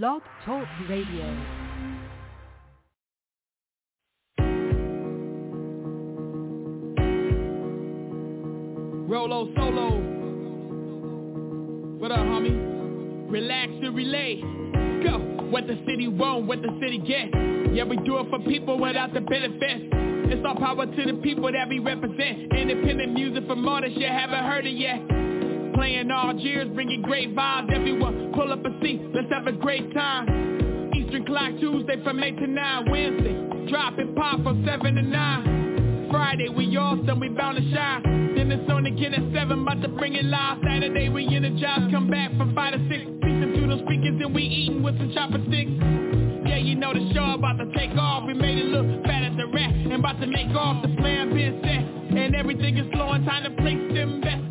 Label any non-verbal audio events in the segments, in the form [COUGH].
Blog Talk Radio. Rolo solo. What up, homie? Relax and relay. Go. What the city want, what the city get. Yeah, we do it for people without the benefits. It's all power to the people that we represent. Independent music from artists you haven't heard it yet. Playing all years, bringing great vibes. Everyone, pull up a seat. Let's have a great time. Eastern Clock Tuesday from 8 to 9. Wednesday, drop it pop from 7 to 9. Friday, we awesome, we bound to shine. Then it's on again at 7, about to bring it live. Saturday, we energize, come back from 5 to 6. Speaking through those speakers and we eating with some chopper sticks. Yeah, you know the show about to take off. We made it look fat at the rat and about to make off. The plan been set and everything is flowing. Time to place them best.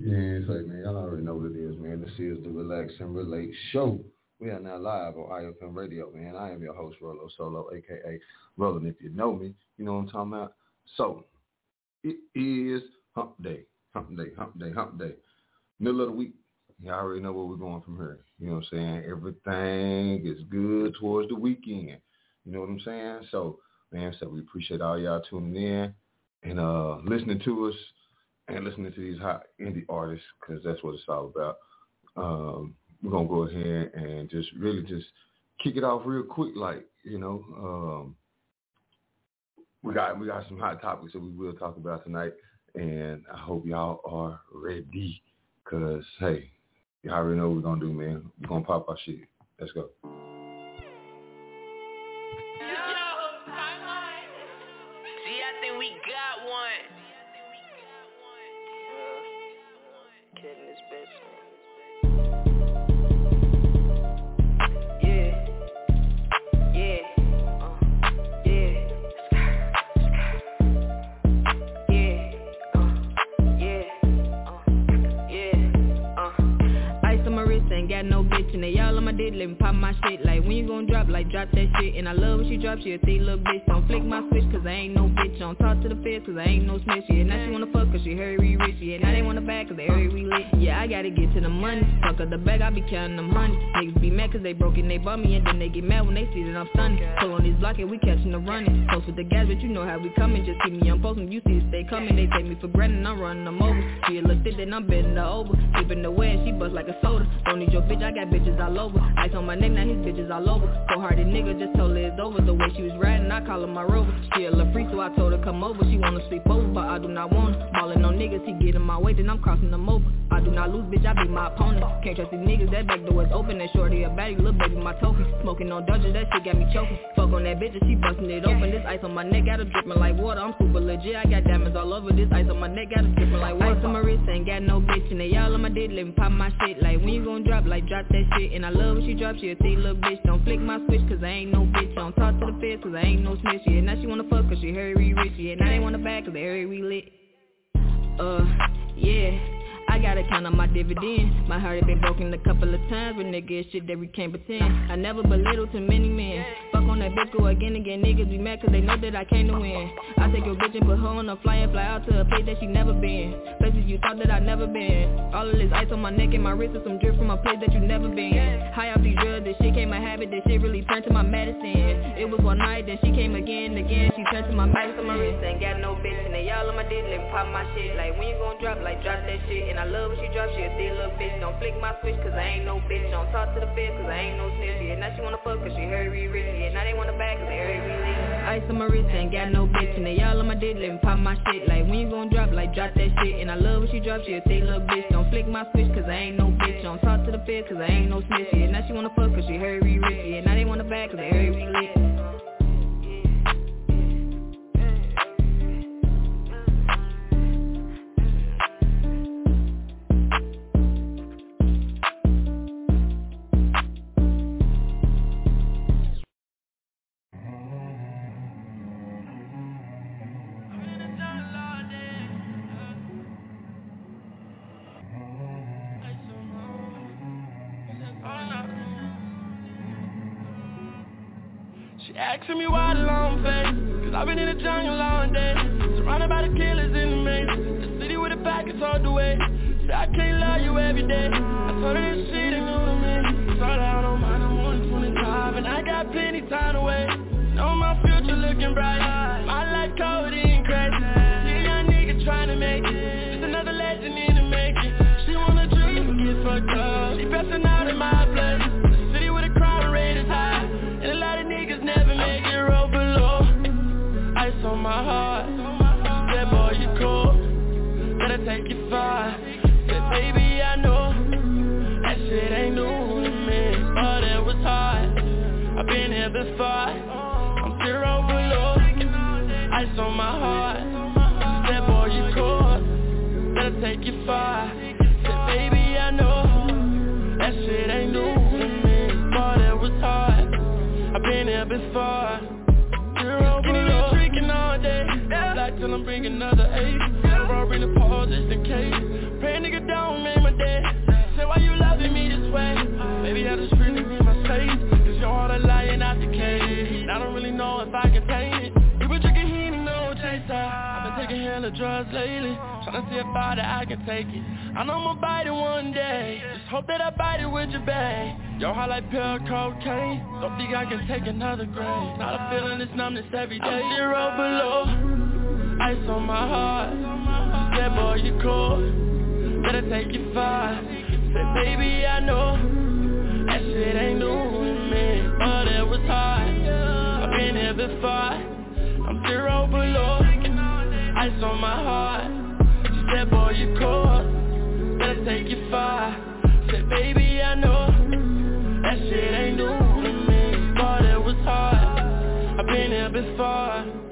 Yeah, it's like, man, y'all already know what it is, man. This is the Relax and Relate Show. We are now live on IFM Radio, man. I am your host, Rolo Solo, a.k.a. Roland. If you know me, you know what I'm talking about. So, it is hump day, hump day, hump day, hump day. Middle of the week. Y'all already know where we're going from here. You know what I'm saying? Everything is good towards the weekend. You know what I'm saying? So, man, so we appreciate all y'all tuning in and uh listening to us and listening to these hot indie artists because that's what it's all about. Um, we're gonna go ahead and just really just kick it off real quick, like you know. Um, we got we got some hot topics that we will talk about tonight, and I hope y'all are ready. Cause hey, y'all already know what we're gonna do, man. We're gonna pop our shit. Let's go. I love when she drops, she a thick little bitch. Don't flick my switch cause I ain't no bitch. Don't talk to the feds cause I ain't no snitch. Yeah, now she Gotta get to the money. Fuck up the bag, I be counting the money. Niggas be mad cause they broke and they me And then they get mad when they see that I'm stunning. Pull on these block and we catching the running. Post with the gas, but you know how we coming. Just keep me on post when you see stay coming. They take me for granted, I'm running them over. She a little thick, then I'm bending her over. Keeping the way and she bust like a soda. Don't need your bitch, I got bitches all over. Ice on my neck, now his bitches all over. Go hearted nigga, just told her it's over. The way she was riding, I call her my rover. She a little free, so I told her come over. She wanna sleep over, but I do not want her Ballin' on niggas, he get in my way, then I'm crossing them over. I do not lose, bitch, I be my opponent. Can't trust these niggas, that back door is open. That shorty a baddie, little baby my token Smoking on Dodger, that shit got me choking. Fuck on that bitch and she bustin' it open. This ice on my neck got her drippin' like water. I'm super legit, I got diamonds all over. This ice on my neck got her drippin' like water. Ice on my wrist, ain't got no bitch And they all on my dick, let me pop my shit. Like when you gon' drop, like drop that shit. And I love when she drop, she a thick little bitch. Don't flick my switch cause I ain't no bitch. Don't talk to the feds cause I ain't no snitch. Yeah, now she wanna fuck cause she heard we rich. Yeah, now they wanna back cause they heard we lit. Uh, yeah I gotta count on my dividends My heart had been broken a couple of times But nigga, it's shit that we can't pretend. I never belittle to many men. Fuck on that bitch, go again and again Niggas be mad cause they know that I came to win. I take your bitch and put her on a fly and fly out to a place that she never been. Places you thought that I never been. All of this ice on my neck and my wrist Is some drip from a place that you never been. High off these drugs, this shit came a habit This shit really turned to my medicine. It was one night, then she came again and again She turned to my medicine, my wrist ain't got no bitch And they all on my dick, me pop my shit. Like when you gon' drop, like drop that shit And I love when she drop, she a thick little bitch Don't flick my switch cause I ain't no bitch. Don't talk to the feds cause I ain't no snitch. Yeah, now she wanna fuck cause she heard we rich Yeah, now they wanna back cause they heard we lit Ice on my wrist, ain't got no bitch. And they all on my dick, let me pop my shit. Like when you gon' drop, like drop that shit. And I love when she drop, she a thick little bitch Don't flick my switch cause I ain't no bitch. Don't talk to the feds cause I ain't no snitch. Yeah, now she wanna fuck cause she heard we rich Yeah, now they wanna back cause they heard we lit Asking me why the long face. Cause I've been in the jungle all day. Surrounded by the killers in the maze. The city with the pack get told the way. Say I can't love you every day. I told her this shit ain't new to me. Told her I don't mind, I'm only 25 And I got plenty time to wait Know my future looking bright here before I'm zero below Ice on my heart. Said boy you cool Gotta take you far Said baby I know That shit ain't new to me. But it was hard. I've been here before. Zero below Drinking all day. Black till I'm bringing another eight. I'll bring the pole just in case. Pray nigga don't make my day. Say why you loving me this way? Maybe I just really lying out the cage. And I don't really know if I can take it. We been drinking Henny, no chaser uh, I've been taking hella drugs lately Tryna see if I that I can take it. I know I'ma bite it one day Just hope that I bite it with your babe Your heart like pure cocaine Don't think I can take another grade Not a feeling this numbness every day. I'm zero below Ice on my heart. Said boy you cool. Gotta take you far Said baby I know That shit ain't new me But it was hard. I've been here before I'm zero below. Ice on my heart. She said boy you cool Gotta take you far. Said baby I know That shit ain't new to me But it was hard. I've been here before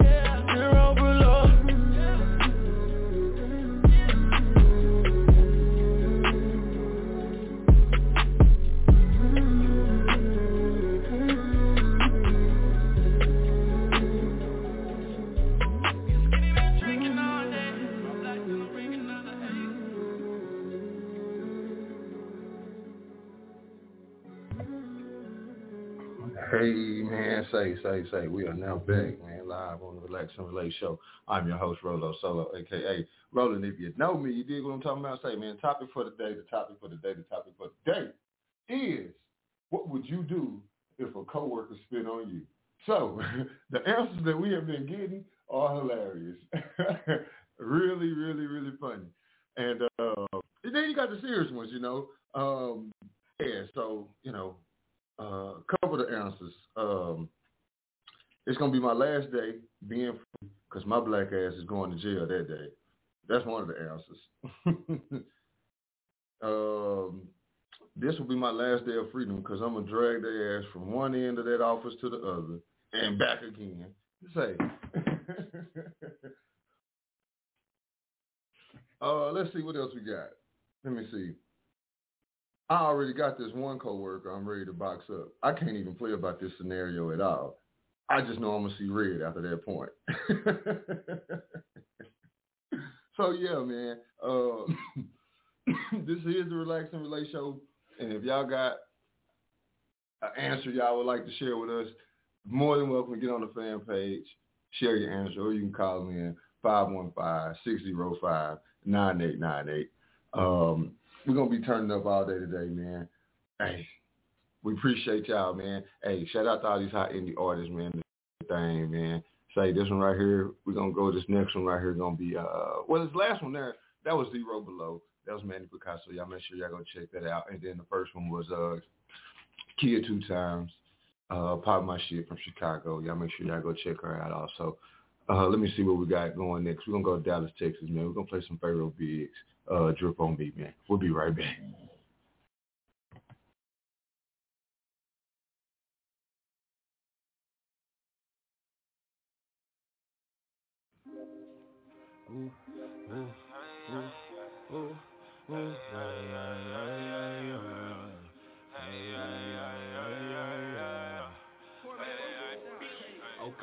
Hey man, say, say, say, we are now back, man, live on the Relax and Relate show. I'm your host, Rolo Solo, aka Roland. If you know me, you dig what I'm talking about? Say, man, topic for the day, the topic for the day, the topic for the day is what would you do if a coworker spit on you? So [LAUGHS] the answers that we have been getting are hilarious. [LAUGHS] really, really, really funny. And uh, and then you got the serious ones, you know. Um, yeah, so, you know, uh, couple of answers. Um, it's gonna be my last day being because my black ass is going to jail that day. That's one of the answers. [LAUGHS] um, this will be my last day of freedom because I'm gonna drag their ass from one end of that office to the other and back again. Say. [LAUGHS] uh, let's see what else we got. Let me see. I already got this one coworker I'm ready to box up. I can't even play about this scenario at all. I just know I'm gonna see red after that point. [LAUGHS] so yeah, man. Uh, [COUGHS] this is the Relax and Relate show, and if y'all got an answer y'all would like to share with us, more than welcome to get on the fan page, share your answer, or you can call me in 515-605-9898. Um, we're gonna be turning up all day today, man. Hey, we appreciate y'all, man. Hey, shout out to all these hot indie artists, man. This thing, man. Say this one right here. We're gonna go. This next one right here gonna be uh. Well, this last one there, that was Zero Below. That was Maani Piccaso. Y'all make sure y'all go check that out. And then the first one was uh, Kia Two Times. Uh, Pop My Shit from Chicago. Y'all make sure y'all go check her out also. Uh, let me see what we got going next. We're gonna go to Dallas, Texas, man. We're gonna play some Phayroh Biggz uh, drip on me, man. We'll be right back. Ooh, ooh, ooh, ooh, ooh.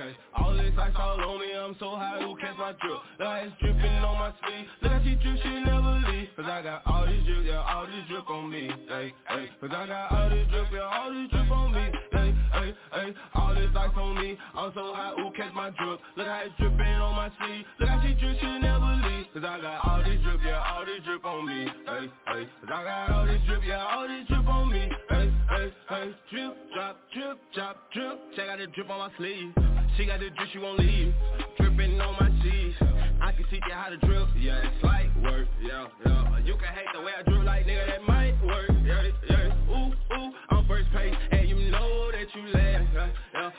Okay, all this ice all on me, I'm so high, who catch my drip? The ice dripping on my sleeve, look how she drip, she never leave Cause I got all this drip, yeah, all this drip on me, hey, hey. Cause I got all this drip, yeah, all this drip on me, hey, hey, hey. All this ice on me, I'm so hot, ooh, catch my drip. Look how it's dripping on my sleeve, look how she drip, she never leave. Cause I got all this drip, yeah, all this drip on me, hey, hey. Cause I got all this drip, yeah, all this drip on me, hey, hey, hey. Drip, drop, drip, drop, drip. Check out the drip on my sleeve. She got the drip, she won't leave. Dripping on my cheese. I can teach you how to drip, yeah, it's light work, yeah, yeah. You can hate the way I drip like nigga, that might work, yeah, yeah. Ooh, ooh, I'm first page, and you know that you last, yeah, yeah.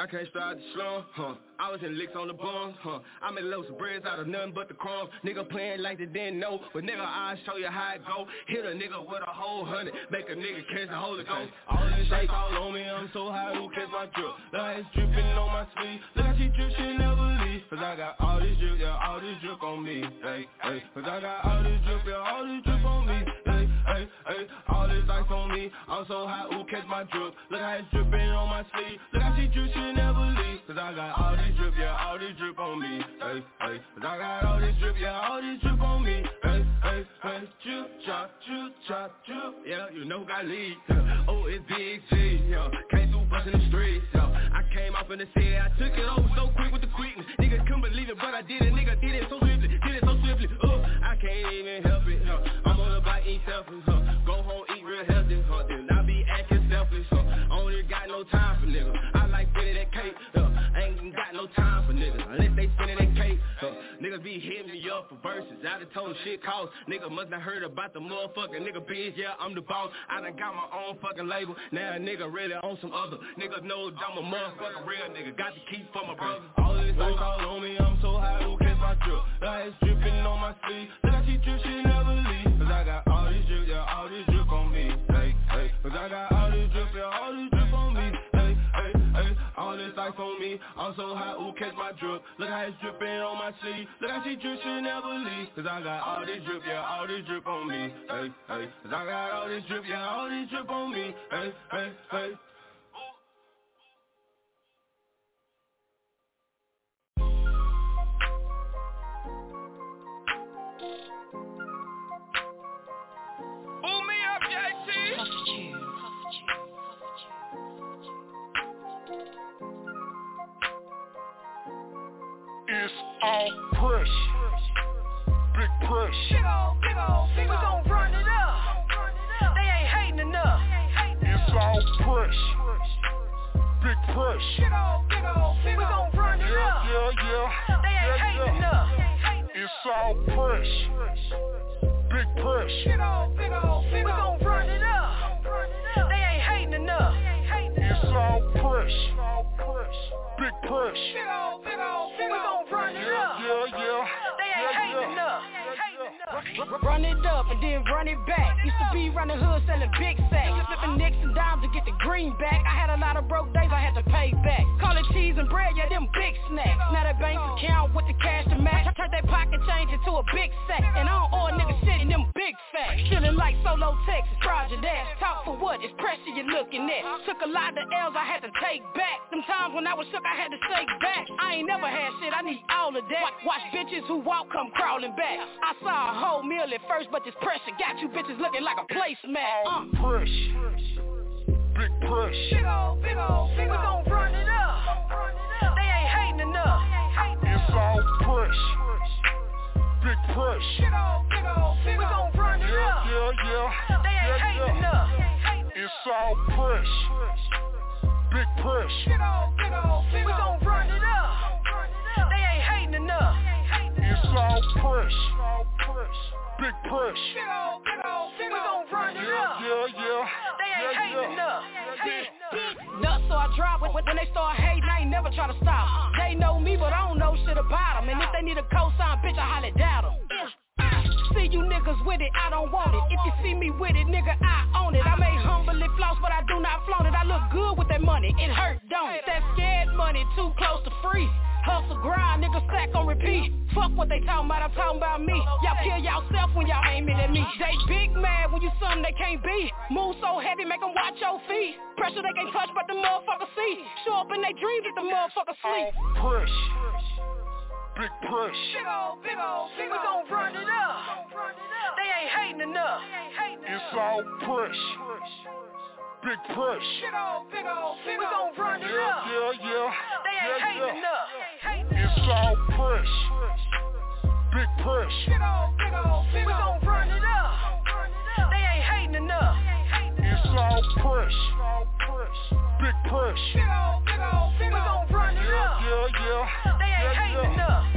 I can't start the slum, huh? I was in licks on the bums, huh? I made loads of breads out of nothing but the crumbs. Nigga playing like they didn't know, but nigga I'll show you how it go. Hit a nigga with a whole hundred, make a nigga catch the Holy Ghost. All this shake all on me, I'm so high, who catch my drip? Look it's dripping on my sleeve. Look how she drip, she never leave. Cause I got all this drip, yeah, all this drip on me. Hey, hey. Cause I got all this drip, yeah, all this drip on me. Hey, hey. All this ice on me, I'm so high, who catch my drip? Look how it's dripping on my sleeve. Look how she drip, she never leave. Cause I got all this drip, yeah, all this drip on me. Hey, hey. Cause I got all this drip, yeah, all this drip on me. Hey, hey, hey. Drip, chop, drip, chop, drip. Yeah, you know got lead. Oh, it's Big G, yeah. Came through bustin' the streets, yeah. I came off in the city, I took it over so quick with the quickness. Niggas couldn't believe it, but I did it. Nigga did it so swiftly, did it so swiftly. Oh, I can't even selfish, huh. Go home, eat real healthy, huh. Then I be acting selfish, huh. Only got no time for niggas. I like spinning that cake, huh. Ain't got no time for niggas be hitting me up for verses. I done told shit cost. Nigga must have heard about the motherfucking nigga bitch. Yeah, I'm the boss. I done got my own fucking label. Now a nigga really on some other. Niggas know I'm a motherfucking real nigga. Got to keep for my brother. All this ice all on me. I'm so high, who catch my drip? Like it's dripping on my sleeve. Look she drip, she never leave. Cause I got all this drip, yeah, all this drip on me. Hey, hey. Cause I got all this drip, yeah, all this drip this ice on me. I'm so high, who catch my drip? Look how it's dripping on my sleeve. Look how she drip, she never leave. Cause I got all this drip, yeah, all this drip on me. Hey, hey. Cause I got all this drip, yeah, all this drip on me. Hey, hey, hey. It's all push. Big push. Big ol', big ol', big ol'. We gon' run it up. They ain't hating enough. It's all push. Big push. Big ol', big ol', big ol'. We gon' run it Yeah, up. yeah, yeah. They ain't Yeah, hating yeah. enough. It's all push. Big push. Big ol', big ol', big ol'. We gon' run it up. They ain't hating enough. It's all push. Big push. Big ol', big ol', big ol'. We gon' run it Yeah, up. yeah, yeah. They ain't Yeah, hating yeah. enough. Run it up and then run it back. Used to be running hood selling big sacks. Flipping nicks and dimes to get the green back. I had a lot of broke days I had to pay back. Call it cheese and bread, yeah, them big snacks. Now that bank account with the cash to match. I turn that pocket change into a big sack. And I don't owe a nigga shit in them big facts. Feeling like solo Texas, Roger that. Talk for what? It's pressure you're looking at. Took a lot of L's I had to take back. Them times when I was shook, I had to shake back. I ain't never had shit, I need all of that. Watch bitches who walk come crawling back. I saw a whole meal at first, but this pressure got you bitches looking like a placemat. Uh. Push. Big push. Big ol', big ol', big ol'. We gon' run it up. They ain't hating enough. It's all push. Big push. Big ol', big ol', big ol'. We gon' run it Yeah, up. yeah, yeah. They ain't Yeah, hating yeah. enough. It's all push. Big push. Big ol', big ol', big ol'. We gon' run it up. They ain't hating enough. It's all push. Big ol', big ol', We gon' run it Yeah, up. yeah, yeah. They ain't Yeah, hating yeah. enough. Nuts, so I drop when, when they start hating, I ain't never try to stop 'em. They know me, but I don't know shit about 'em. And if they need a cosign, bitch, I holla doubt 'em. See you niggas with it, I don't want it. If you see me with it, nigga, I own it. I may humbly floss, but I do not flaunt it. I look good with that money, it hurt, don't it? That scared money, too close to free. Hustle, grind, nigga, stack on repeat. Fuck what they talking about, I'm talking about me. Y'all kill yourself when y'all aiming at me. They big mad when you something they can't be. Move so heavy, make them watch your feet. Pressure they can't touch, but the me. Show up in their dreams at the motherfucker sleep. Push. Big push. Big ol', big ol', big We gon' run it up. They ain't hating enough. It's all push. Big push. Big ol', big ol', big We gon' run it Yeah, up. yeah, yeah. They ain't Yeah, hating yeah. enough. It's all push. Big push. Big ol', big ol', big We gon' run it up. They ain't hating enough. It's all push. Big push. Big ol', big ol', big We gon' run it Yeah, up. yeah, yeah. They ain't Yeah, hating yeah. enough.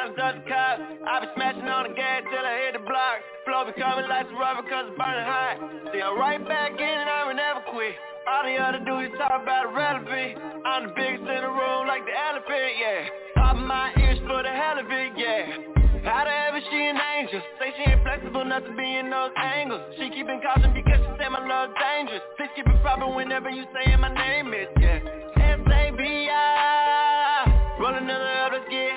Trying to the cops. I be smashing on the gas till I hit the block. Flow be coming like some rubber cause it's burning hot. See, I'm right back in it, I will never quit. All the other dudes talk about irrelevant. I'm the biggest in the room like the elephant, yeah. Popping my ears for the hell of it, yeah. How the hell is she an angel? Say she ain't flexible enough to be in those angles. She keepin' caution because she say my love dangerous. Please keep it proper whenever you saying my name is, yeah. S-A-B-I Rolling another up, let's get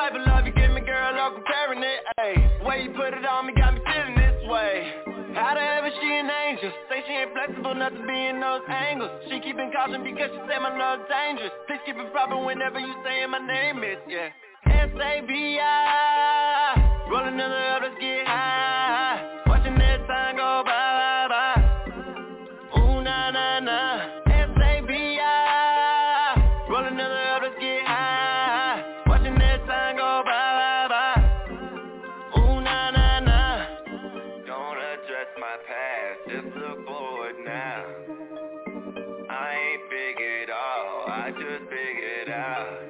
Type of love you give me, girl, no comparing it, hey Way you put it on me got me feeling this way. How the hell is she an angel? Say she ain't flexible enough to be in those angles. She keeping caution because she say my love's dangerous. Please keep it proper whenever you saying my name is, yeah. S-A-B-I Rolling another up, let's get high I just figured out.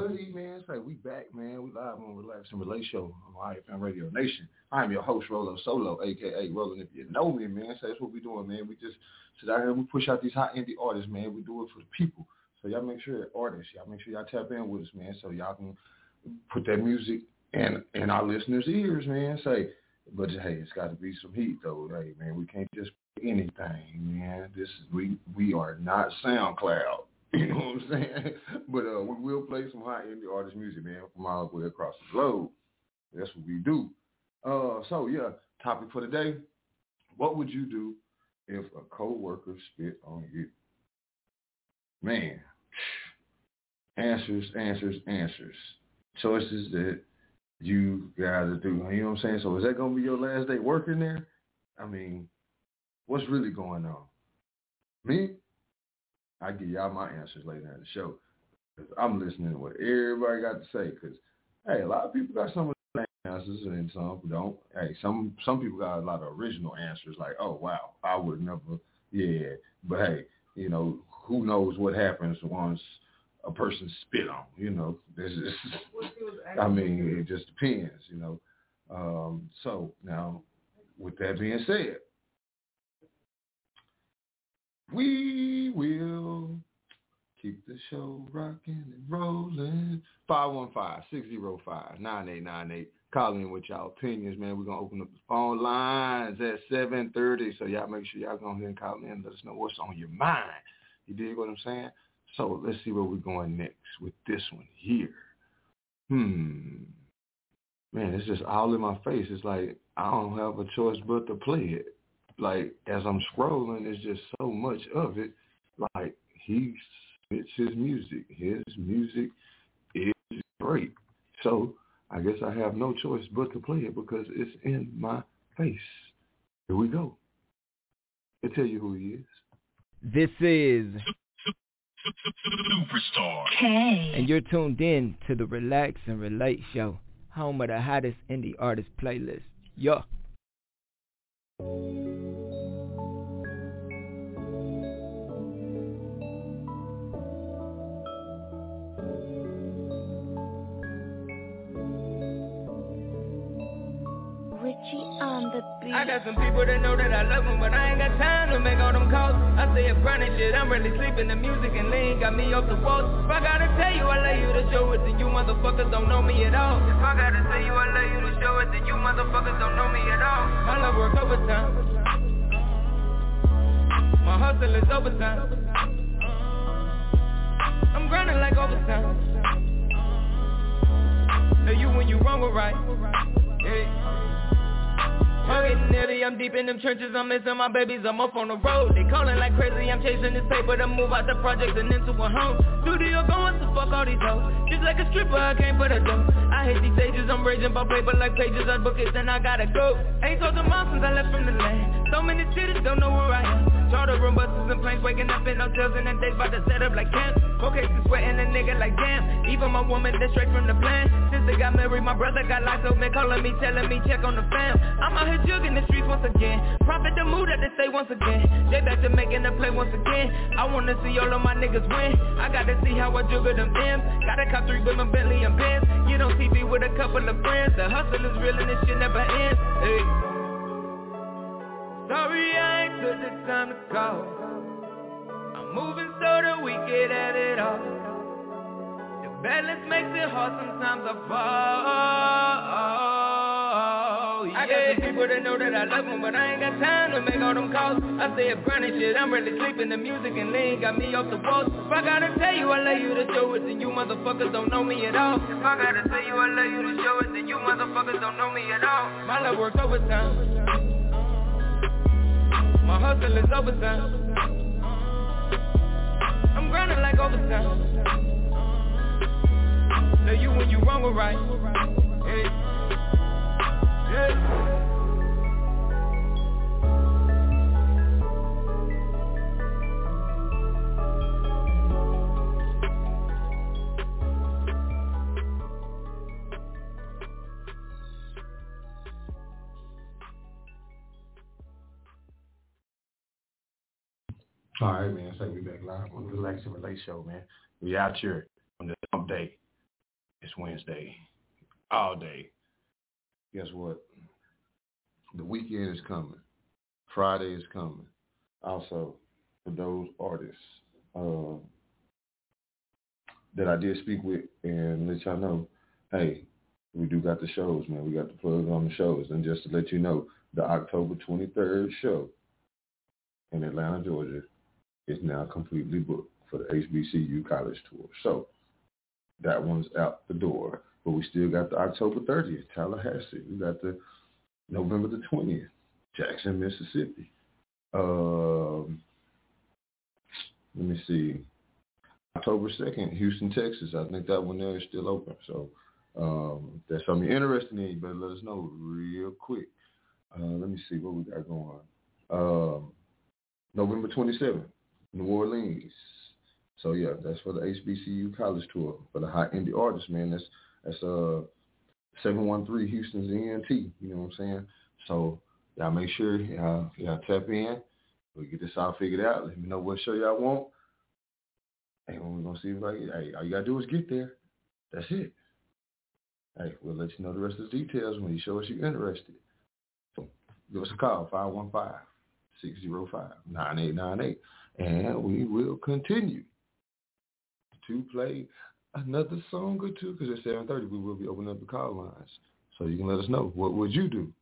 Buddy, man. Say we back, man. We live on Relax and Relate Show on IFM Radio Nation. I'm your host, Rolo Solo, aka Roland. If you know me, man, so that's what we doing, man. We just sit out here we push out these hot indie artists, man. We do it for the people. So y'all make sure artists, y'all make sure y'all tap in with us, man, so y'all can put that music in in our listeners' ears, man. Say, but hey, it's got to be some heat though. Hey, man, we can't just anything, man. This is we we are not SoundCloud. [CLEARS THROAT] You know what I'm saying? [LAUGHS] But uh, we will play some high indie artist music, man, from all the way across the globe. That's what we do. Uh, so yeah, topic for today: What would you do if a coworker spit on you? Man, answers, answers, answers. Choices that you gotta do. You know what I'm saying? So is that gonna be your last day working there? I mean, what's really going on? Me, I give y'all my answers later in the show. Cause I'm listening to what everybody got to say. Cause hey, a lot of people got some of the answers and some don't. Hey, some some people got a lot of original answers. Like, oh wow, I would never. Yeah, but hey, you know, who knows what happens once a person spit on? You know, this is. I mean, it just depends. You know. Um, so now, with that being said, we will keep the show rocking and rolling. 515-605-9898. Call in with y'all opinions, man. We're going to open up the phone lines at 7.30. So y'all make sure y'all go ahead and call in let us know what's on your mind. You dig what I'm saying? So let's see where we're going next with this one here. Hmm. Man, it's just all in my face. It's like I don't have a choice but to play it like as I'm scrolling, there's just so much of it. Like he spits his music. His music is great. So I guess I have no choice but to play it because it's in my face. Here we go. I tell you who he is. This is Superstar. Kay. And you're tuned in to the Relax and Relate show, home of the hottest indie artist playlist. Yo. on the I got some people that know that I love them, but I ain't got time to make all them calls. I say a grinding shit, I'm really sleeping. The music and lean got me off the walls. If I gotta tell you I love you to show it, then you motherfuckers don't know me at all. If I gotta tell you I love you to show it, then you motherfuckers don't know me at all. My love work overtime. My hustle is overtime. I'm grinding like overtime. Know you when you wrong or right. Getting nitty, I'm deep in them trenches, I'm missing my babies, I'm up on the road. They calling like crazy, I'm chasing this paper to move out the projects and into a home. Studio going to fuck all these hoes. Just like a stripper, I can't put a dough. I hate these stages, I'm raging by paper like pages I book it, then I gotta go. Ain't talked to mom since I left from the land So many cities, don't know where I am. Charter room buses and planes, waking up in hotels and then days about to set up like camp Okay, so sweating a nigga like damn. Even my woman, that's straight from the plan. Sister got married, my brother got up, man calling me, telling me check on the fam. I'm out here jugging the streets once again. Profit the mood that they say once again. They back to making the play once again. I wanna see all of my niggas win. I gotta see how I juggle them M's. Gotta cop three with my Bentley and Benz. Get on TV with a couple of friends. The hustle is real and this shit never ends. Hey. Sorry I ain't took the time to call I'm moving so that we get at it all The balance makes it hard sometimes I fall I got some people that know that I love them, but I ain't got time to make all them calls. I say if grinding shit, I'm really sleeping. The music and lean got me off the walls. If I gotta tell you I love you to show it, then you motherfuckers don't know me at all. If I gotta tell you I love you to show it, then you motherfuckers don't know me at all. My love works overtime. My hustle is overtime. I'm grinding like overtime. Know you when you wrong or right. Hey. All right, man. So we back live on the Relax and Relate show, man. We out here on the hump day. It's Wednesday. All day guess what? The weekend is coming. Friday is coming. Also, for those artists uh, that I did speak with and let y'all know, hey, we do got the shows, man. We got the plugs on the shows. And just to let you know, the October 23rd show in Atlanta, Georgia is now completely booked for the HBCU college tour. So that one's out the door. But we still got the October 30th, Tallahassee. We got the November the 20th, Jackson, Mississippi. Um, let me see. October 2nd, Houston, Texas. I think that one there is still open. So um, if there's something interested in, you better let us know real quick. Uh, let me see what we got going on. Um, November 27th, New Orleans. So yeah, that's for the HBCU college tour for the high indie artists, man. That's that's uh seven one three Houston's ENT. You know what I'm saying? So y'all make sure y'all, y'all tap in. We get this all figured out. Let me know what show y'all want. And we're gonna see if I get, hey, all you gotta do is get there. That's it. Hey, we'll let you know the rest of the details when you show us you're interested. Give us a call, 515-605-9898. And we will continue to play another song or two because at 7.30 we will be opening up the call lines. So you can let us know. What would you do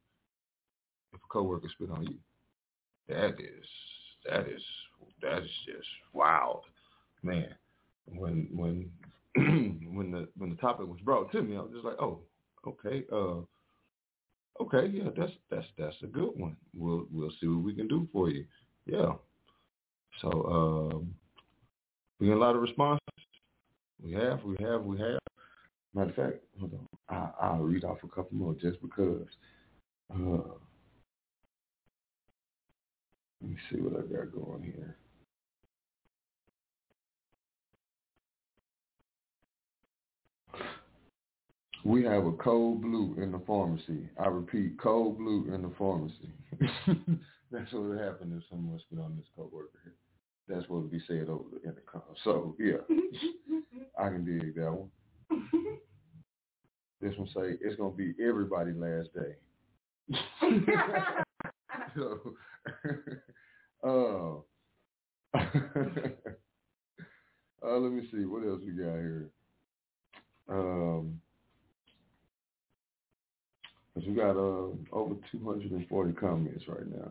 if a coworker spit on you? That is, that is, that is just wild. Man, when, when, [CLEARS THROAT] when the, when the topic was brought to me, I was just like, oh, okay, uh, okay, yeah, that's, that's, that's a good one. We'll, we'll see what we can do for you. Yeah. So, um, we get a lot of responses. We have, we have, we have. Matter of fact, hold on. I, I'll read off a couple more just because. Uh, let me see what I got going here. We have a cold blue in the pharmacy. I repeat, cold blue in the pharmacy. [LAUGHS] That's what happened happen if someone spit on this coworker here. That's what would be said over the intercom. So yeah, [LAUGHS] I can dig that one. This one say it's gonna be everybody last day. so, [LAUGHS] uh, [LAUGHS] uh, let me see what else we got here. Um, cause we got uh over 240 comments right now,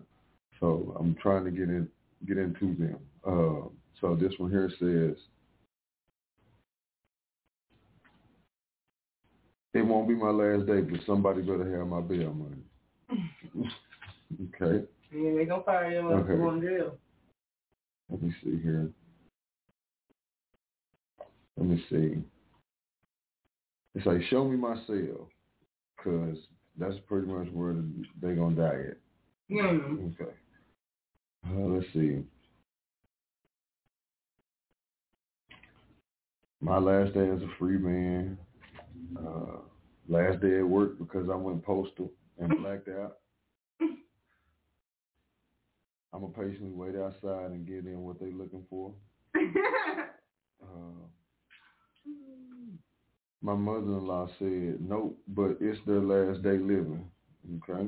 so I'm trying to get in get into them. Uh, so this one here says, it won't be my last day, but somebody better have my bail money. [LAUGHS] okay. Yeah, they gonna fire you up Okay. going to jail. Let me see here. Let me see. It's like, show me my cell, because that's pretty much where they going to die at. Mm. Okay. Uh, let's see. My last day as a free man. Uh, last day at work because I went postal and blacked out. I'm gonna patiently wait outside and get in what they're looking for. [LAUGHS] Uh, my mother-in-law said, nope, but it's their last day living. Okay.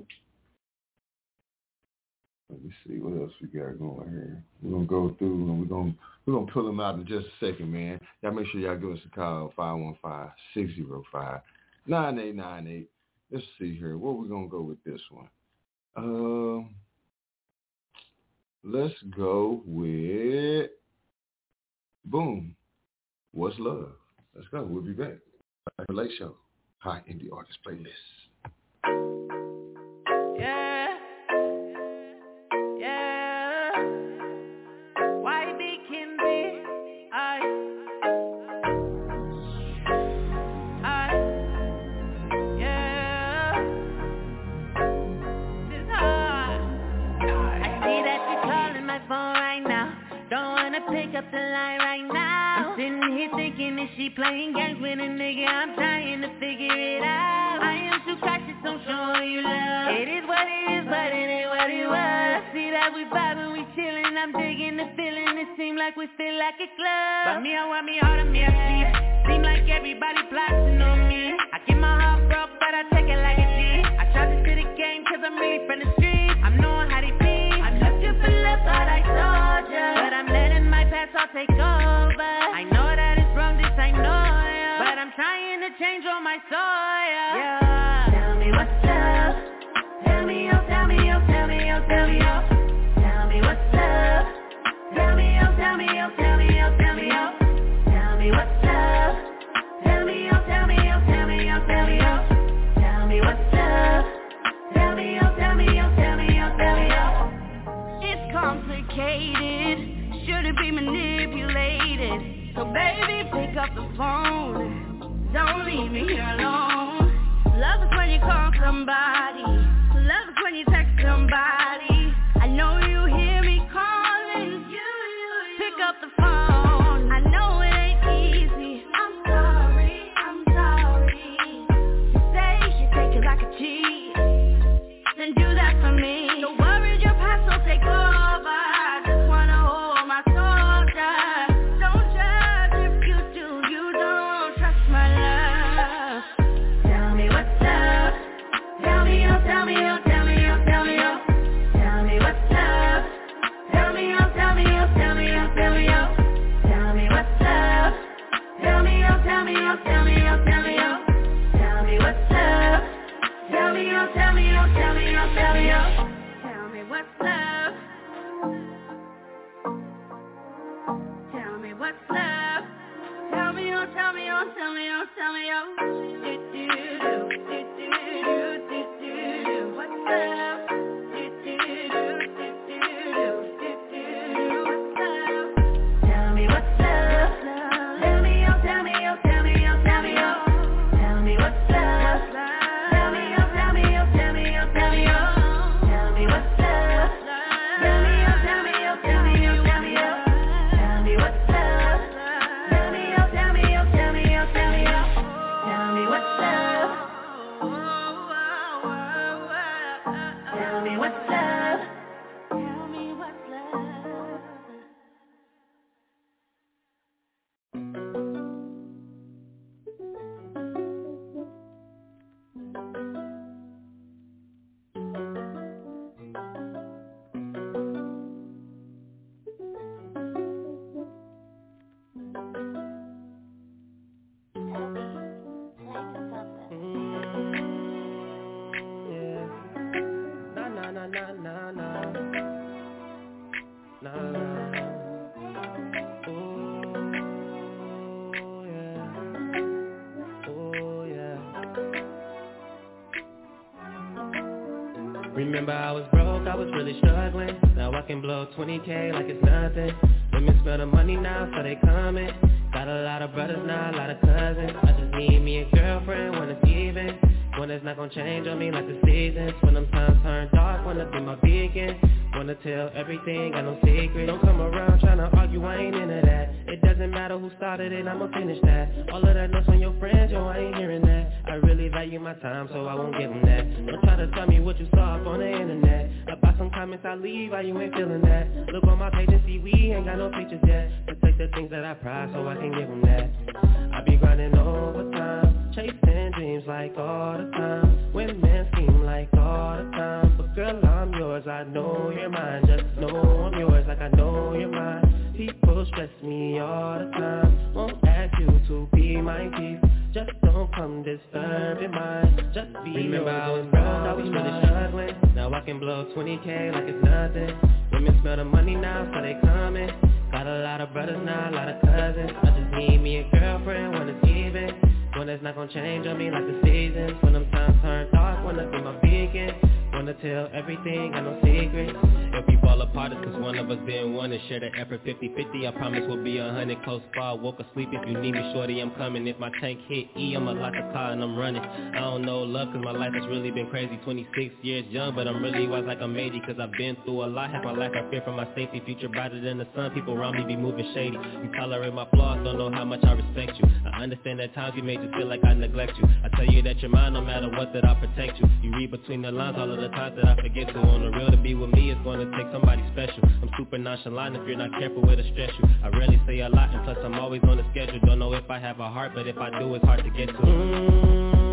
Let me see what else we got going here. We're gonna go through and we're gonna we're gonna pull them out in just a second, man. Y'all make sure y'all give us a call 515-605-9898. Let's see here. Where we gonna go with this one? Um let's go with boom. What's love? Let's go. We'll be back. Relate show. High indie artist playlist. Playing games with a nigga? I'm trying to figure it out. I am too cautious on showing you love. It is what it is, but it ain't what it was. I see that we vibing, we chillin'. I'm digging the feeling. It seem like we feel like a club. But me, I want me harder, me, I see. Seem like everybody plotting on me. It's complicated. Shouldn't be manipulated. So baby, pick up the phone. Don't leave me here alone. Love is when you call somebody. Love is when you text somebody. I know you hear me calling. You, you, you. what's tell me, oh, tell me, oh, do, do, the money now, so they coming. Got a lot of brothers now, a lot of cousins. I just need me a girlfriend when it's even. When it's not gonna change on me like the seasons. When them times turn dark, wanna be my beacon. Wanna tell everything, got no secrets. If we apart, it's cause one of us didn't want to share the effort 50-50. I promise we'll be a hundred close by. Woke asleep if you need me, shorty, I'm coming. If my tank hit E, I'ma lock the car and I'm running. I don't know love cause my life has really been crazy. 26 years young, but I'm really wise like I'm 80 cause I've been through a lot. Half my life I fear for my safety. Future brighter than the sun, people around me be moving shady. You tolerate my flaws, don't know how much I respect you. I understand that times you made you feel like I neglect you. I tell you that you're mine no matter what that I protect you. You read between the lines all of the times that I forget to. On the real to be with me is gonna take somebody special. I'm super nonchalant if you're not careful it'll stress you. I rarely say a lot and plus I'm always on the schedule. Don't know if I have a heart, but if I do it's hard to get to. Mm, if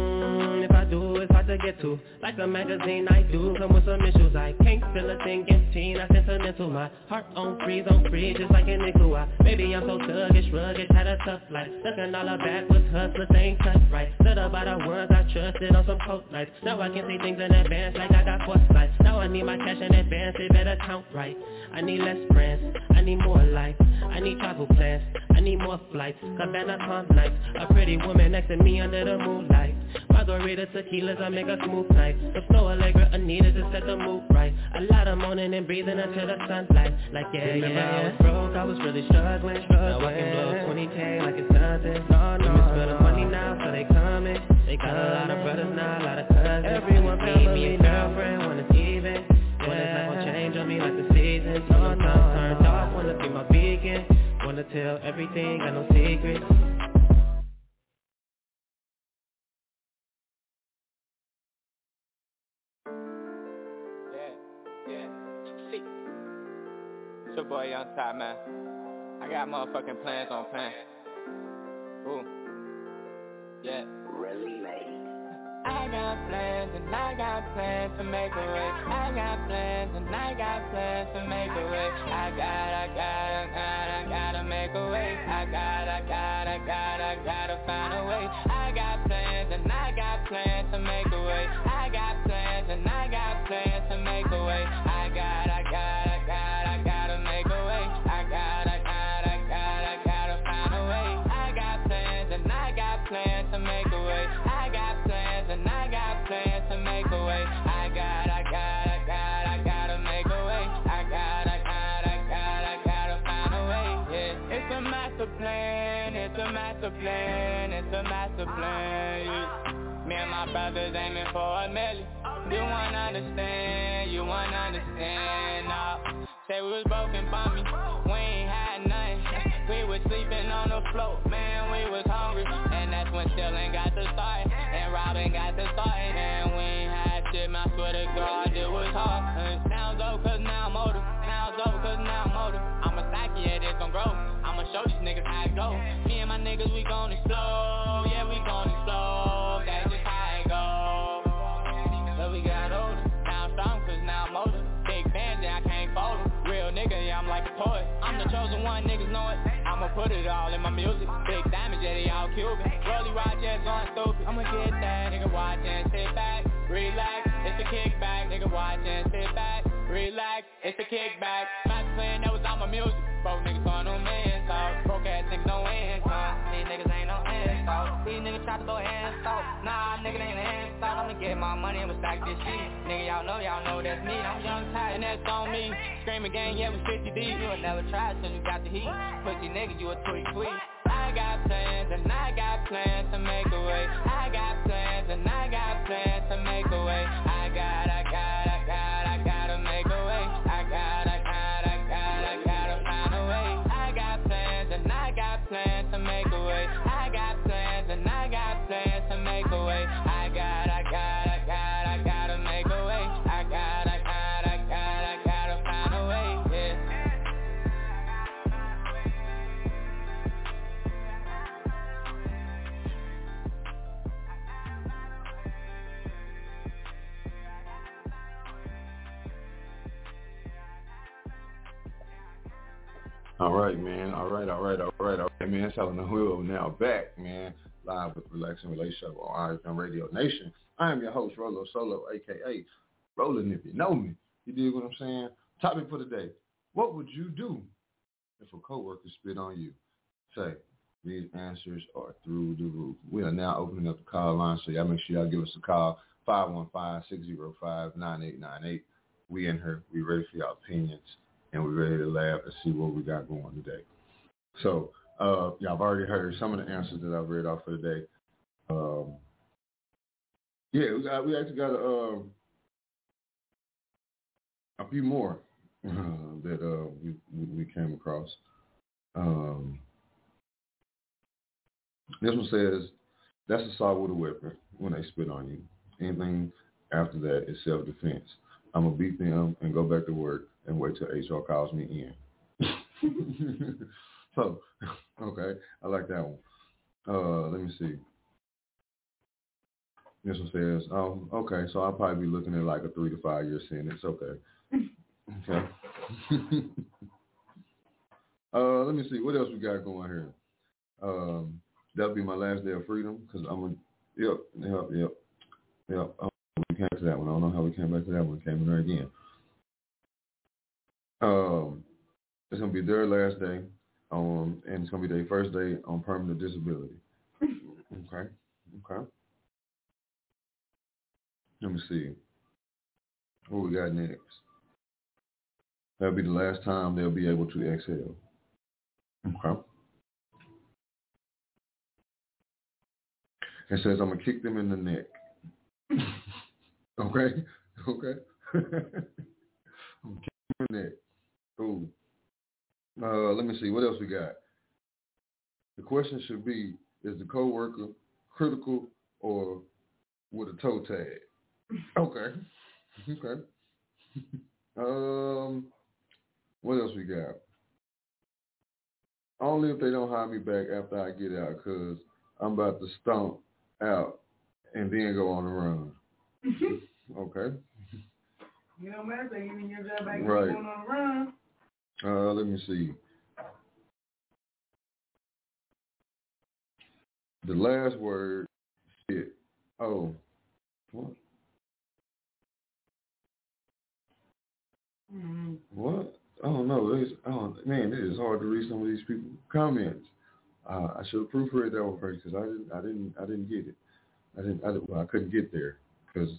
I do, it's hard to get to. Like a magazine, I do come with some issues. I can't feel a thing empty, not sentimental. My heart on freeze, on freeze, just like an igloo. I, maybe I'm so thuggish, rugged, had a tough life. Looking all her backwards, hustlers ain't cut right. Up by the words I trusted on some cold nights. Now I can see things in advance like I got foresight. Now I need my cash in advance, it better count right. I need less friends, I need more life. I need travel plans, I need more flights. Cabana calm nights, a pretty woman next to me under the moonlight. Margarita tequilas, I make a smooth night. The flow Allegra, Anita to set the mood right. A lot of moaning and breathing until the sunlight. Like yeah, Remember yeah. I was broke, I was really struggling. Now I can blow 20k like it's nothing. No, no, Women spend the money now, so they coming. They got a lot of brothers now, a lot of cousins. Everyone need me a girlfriend when it's even. When it's not gonna change on me like the seasons. No, no, turned off, wanna be my beacon. Wanna tell everything, got no secrets. Your boy Young Top, man. I got motherfucking plans on plan. Ooh. Yeah. Really late. [LAUGHS] I got plans and I got plans to make a way. I got plans and I got plans to make a way. I got, I got, I got, I gotta make a way. I got, I got, I got, I gotta find a way. I got plans and I got plans to make a way. Plan, it's a master plan. Me and my brothers aiming for a million. You wanna understand, you wanna understand. Nah. Say we was broken by me, we ain't had nothing. We was sleeping on the floor, man, we was hungry. And that's when Stillin got the start, and Robin got the start. And we ain't had shit, I swear to God, it was hard. And now it's over cause now I'm older, now it's over cause now I'm older. Psyche, yeah, this gon' grow. I'ma show these niggas how it go. Me and my niggas, we gon' explode, yeah, we gon' explode. That's just how it go. But we got older, now I'm strong cause now I'm older. Big fans, yeah, I can't fold them. Real nigga, yeah, I'm like a toy. I'm the chosen one, niggas know it. I'ma put it all in my music. Big diamonds, yeah, they all Cuban. Rolly yeah, going stupid. I'ma get that, nigga, watch and sit back, relax. It's a kickback, nigga, watch and sit back, relax. It's a kickback. Not playing, that Broke niggas on no man talk. Broke ass niggas no income. These niggas ain't no insult. These niggas try to go off. Nah, nigga ain't hands off. I'ma get my money and stack this shit. Nigga, y'all know, y'all know that's me. I'm young, tired, and that's on me. Screaming gang, yeah, we 50 deep. You would never try till you got the heat. Pussy nigga, you a tweet tweet. I got plans and I got plans to make a way. I got plans and I got plans to make a way. I got, I got, I got, I gotta make a way. All right, man. All right, all right, all right, all right, man. Selling the wheel now back, man. Live with Relax and Relate Show on iFM Radio Nation. I am your host, Rolo Solo, aka Roland if you know me. You dig what I'm saying? Topic for today. What would you do if a coworker spit on you? Say, these answers are through the roof. We are now opening up the call line, so y'all make sure y'all give us a call, 515-605-9898. We in here. We ready for your opinions and we're ready to laugh and see what we got going today. So, uh, y'all have already heard some of the answers that I've read off for today. Um, yeah, we got we actually got a, um, a few more uh, [LAUGHS] that uh, we we came across. Um, this one says that's assault with a weapon when they spit on you. Anything after that is self defense. I'm gonna beat them and go back to work and wait till HR calls me in. [LAUGHS] so, okay, I like that one. Uh, let me see. This one says, oh, okay, so I'll probably be looking at like a three to five year sentence. Okay. Okay. [LAUGHS] uh, let me see. What else we got going here? Um, that'll be my last day of freedom because I'm a, yep, yep, yep, yep. Oh, we came to that one. I don't know how we came back to that one. Came in there again. Um, it's gonna be their last day, um, and it's gonna be their first day on permanent disability. Okay, okay. Let me see. What we got next? That'll be the last time they'll be able to exhale. Okay. It says I'm gonna kick them in the neck. [LAUGHS] okay, okay. [LAUGHS] I'm kicking them in the neck. Cool. Uh, let me see. What else we got? The question should be, is the coworker critical or with a toe tag? Okay. Okay. [LAUGHS] um, what else we got? Only if they don't hire me back after I get out, cause I'm about to stomp out and then go on the run. okay. You know, matter if you your job back Right. going on the run. Uh, let me see. The last word, shit. Oh, what? Mm-hmm. What? I don't know. It's, oh, man, it is hard to read some of these people comments. Uh, I should have proofread that one first because I didn't, I didn't, I didn't get it. I didn't, I, didn't, well, I couldn't get there because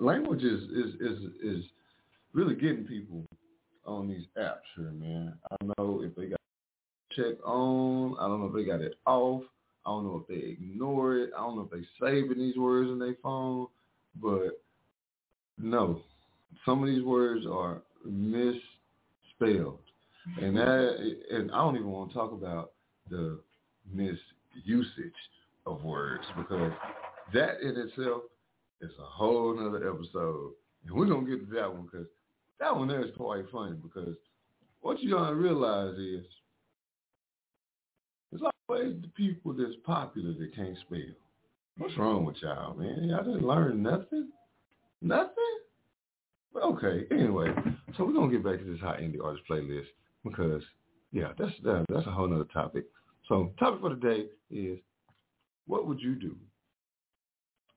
language is, is, is, is really getting people on these apps here, man. I don't know if they got check on. I don't know if they got it off. I don't know if they ignore it. I don't know if they saving these words in their phone. But no, some of these words are misspelled, and that and I don't even want to talk about the misusage of words because that in itself is a whole nother episode, and we're gonna get to that one because that one there is quite funny because what you gotta realize is there's always the people that's popular that can't spell. What's wrong with y'all, man? Y'all didn't learn nothing? Nothing? But okay, anyway, so we're going to get back to this hot indie artist playlist because, yeah, that's that, that's a whole other topic. So topic for today is what would you do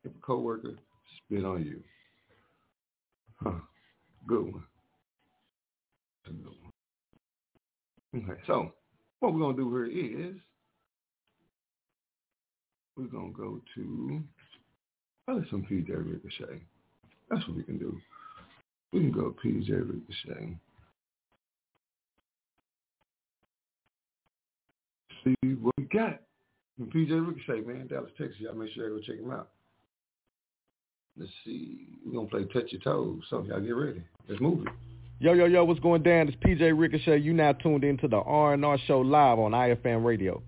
if a coworker spit on you? Huh. Good one. Okay, so what we're going to do here is we're going to go to, oh, some PJ Ricochet. That's what we can do. We can go PJ Ricochet. See what we got. And PJ Ricochet, man, Dallas, Texas. Y'all make sure you go check him out. Let's see. We're going to play Touch Your Toes. So y'all get ready. Let's move it. Yo, yo, yo, what's going down? It's PJ Ricochet. You now tuned into the R&R Show live on IFM Radio.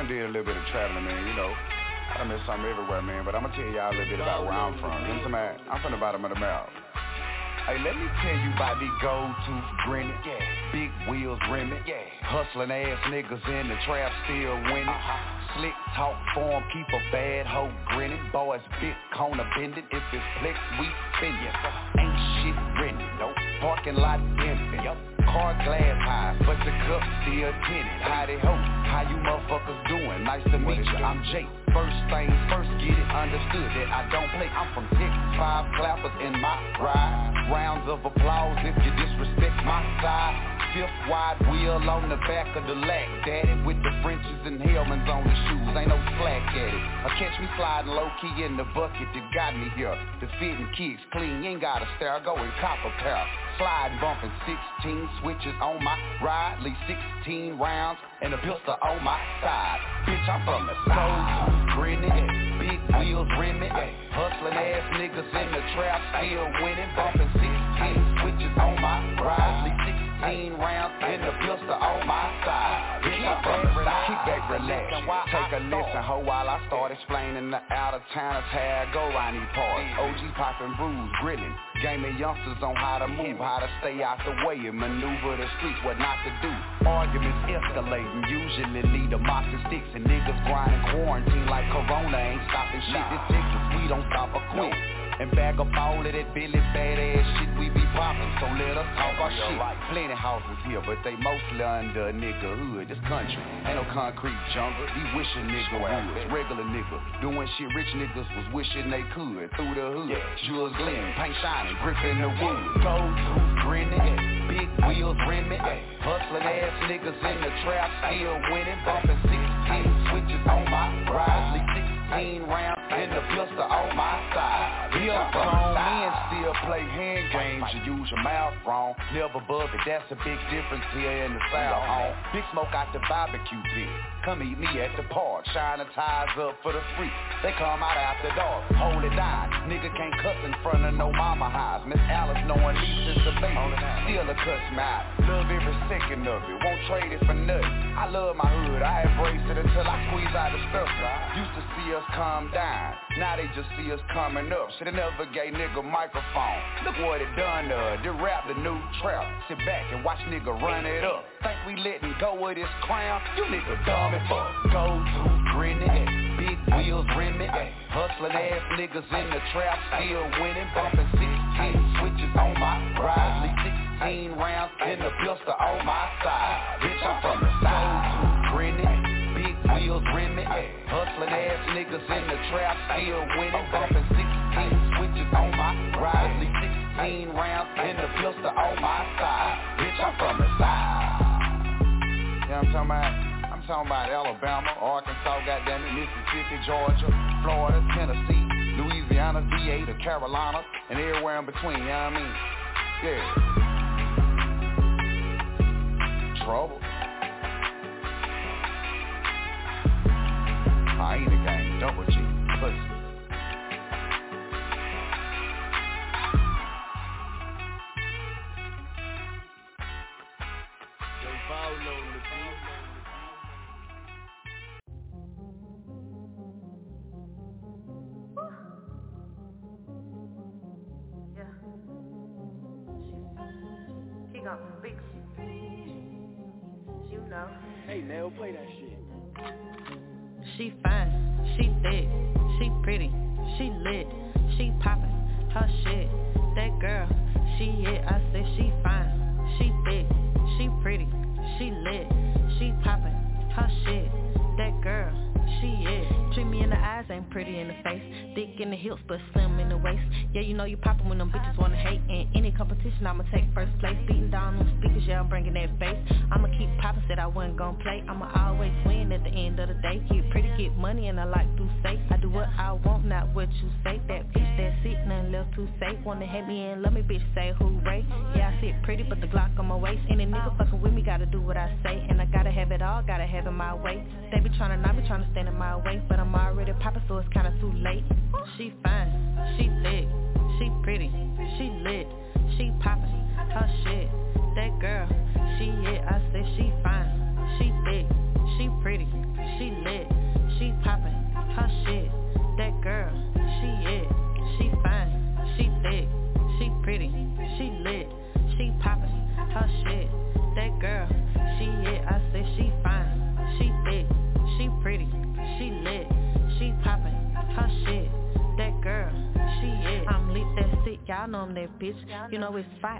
Done did a little bit of traveling, man, you know. I done been something everywhere, man, but I'm gonna tell y'all a little bit about where I'm from. You know what I'm saying? I'm from the bottom of the map. Hey, let me tell you about these gold tooth grinning, yeah. big wheels rimming, yeah. hustling ass niggas in the trap still winning. Uh-huh. Slick talk form, keep a bad hoe grinning. Boys big corner bending, if it's flex we spinning. Ain't shit written, nope. Parking lot empty. Car glass high, but the cup still tinted. How they hope, how you motherfuckers doing? Nice to meet you, I'm Jake. First things first, get it understood that I don't play. I'm from Texas, five clappers in my ride. Rounds of applause if you disrespect my side. Fifth wide wheel on the back of the lack. Daddy with the Frenches and helmets on the shoes. Ain't no slack at it. Or catch me sliding low key in the bucket that got me here. The fitting kicks clean, you ain't gotta stare. Go and cop a pair. Slide bumping 16 switches on my ride. Leave 16 rounds and a pistol on my side. Bitch, I'm from the south. Grinning, big wheels rimming. Hustling ass niggas in the trap, still winning. Bumping 16 switches on my ride. Leave 16 rounds and a pistol on my side. I'm from the back, relax. Take a listen, ho, while I start explaining the out of towners how I go around these parts. OG popping brews, grilling. Game of youngsters on how to move, how to stay out the way and maneuver the streets, what not to do. Arguments escalating, usually lead to mops and sticks and niggas grinding quarantine like Corona ain't stopping shit. This Texas, we don't stop or quit. And bag up all of that Billy badass shit we be poppin', so let us talk our shit. Plenty houses here, but they mostly under a nigga hood. This country ain't no concrete jungle. These wishing nigga woods, regular nigga doing shit rich niggas was wishing they could. Through the hood, jewels gleaming, paint shining, gripping the wood. Gold tooth grinning, big wheels rimming, hustling ass niggas in the trap, still winning, bumping 16 switches on my ride, leave 16 rounds and the pistol on my side. We up still play hand games. and use your mouth wrong. Never bug it. That's a big difference here in the South. Home. Big smoke out the barbecue pit. Come eat me at the park. Shine the ties up for the street. They come out after dark. Hold it down. Nigga can't cuss in front of no mama house. Miss Alice knowing me since a baby. Still a cuss me out. Love every second of it. Won't trade it for nothing. I love my hood. I embrace it until I squeeze out the stuff. Used to see us calm down. Now they just see us coming up. Shoulda never gave nigga microphone. Look what it done to her. They rap the new trap. Sit back and watch nigga run it up. Think we letting go of this crown? You nigga dumb as fuck. Go to grinning. Big wheels rimming. Hustling ass niggas in the trap. Still winning. Bumping 16 switches on my ride. 16 rounds in the pistol on my side. Bitch, I'm from the. Grinning. Big wheels rimming. Hustling ass niggas in the trap. Still winning. Bumping 16 switches on my ride. Leave 16 rounds in the pistol on my side. Bitch, I'm from the side. ain't talking about, I'm talking about Alabama, Arkansas, goddamn it, Mississippi, Georgia, Florida, Tennessee, Louisiana, VA, the Carolina, and everywhere in between, you know what I mean? Yeah. Trouble. Hyena gang, double G, pussy.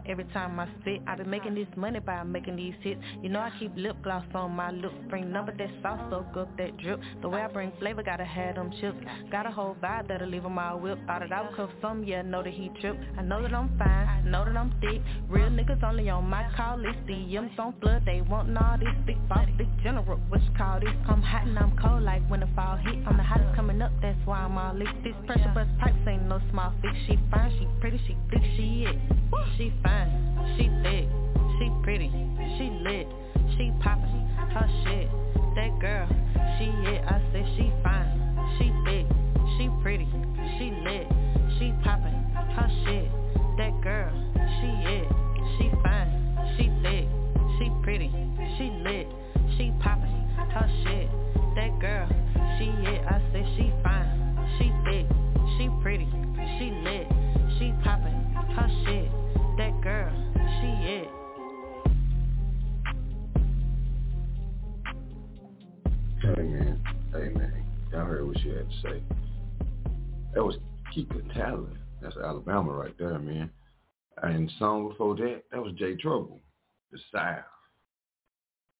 Every time I spit. I been making this money by making these hits. You know I keep lip gloss on my lips. Bring number that sauce, soak up that drip. The way I bring flavor, gotta have them chips. Got a whole vibe that'll leave on my whip. Thought that I would some, yeah, know that he trip. I know that I'm fine, I know that I'm thick. Real niggas only on my call list. DMs on flood, they want all this big boss, big general. What you call this? I'm hot and I'm cold like when the fall hit. I'm the hottest coming up, that's why I'm all lit. This pressure bust pipes ain't no small fix. She fine, she pretty, she thick, she it. She fine, she thick, she pretty, she lit, she poppin', her shit. That girl, she it. I said she fine, she thick, she pretty, she lit, she poppin', heard what she had to say. That was Keeper Talent. That's Alabama right there, man. And song before that, that was Jay Truble, The South.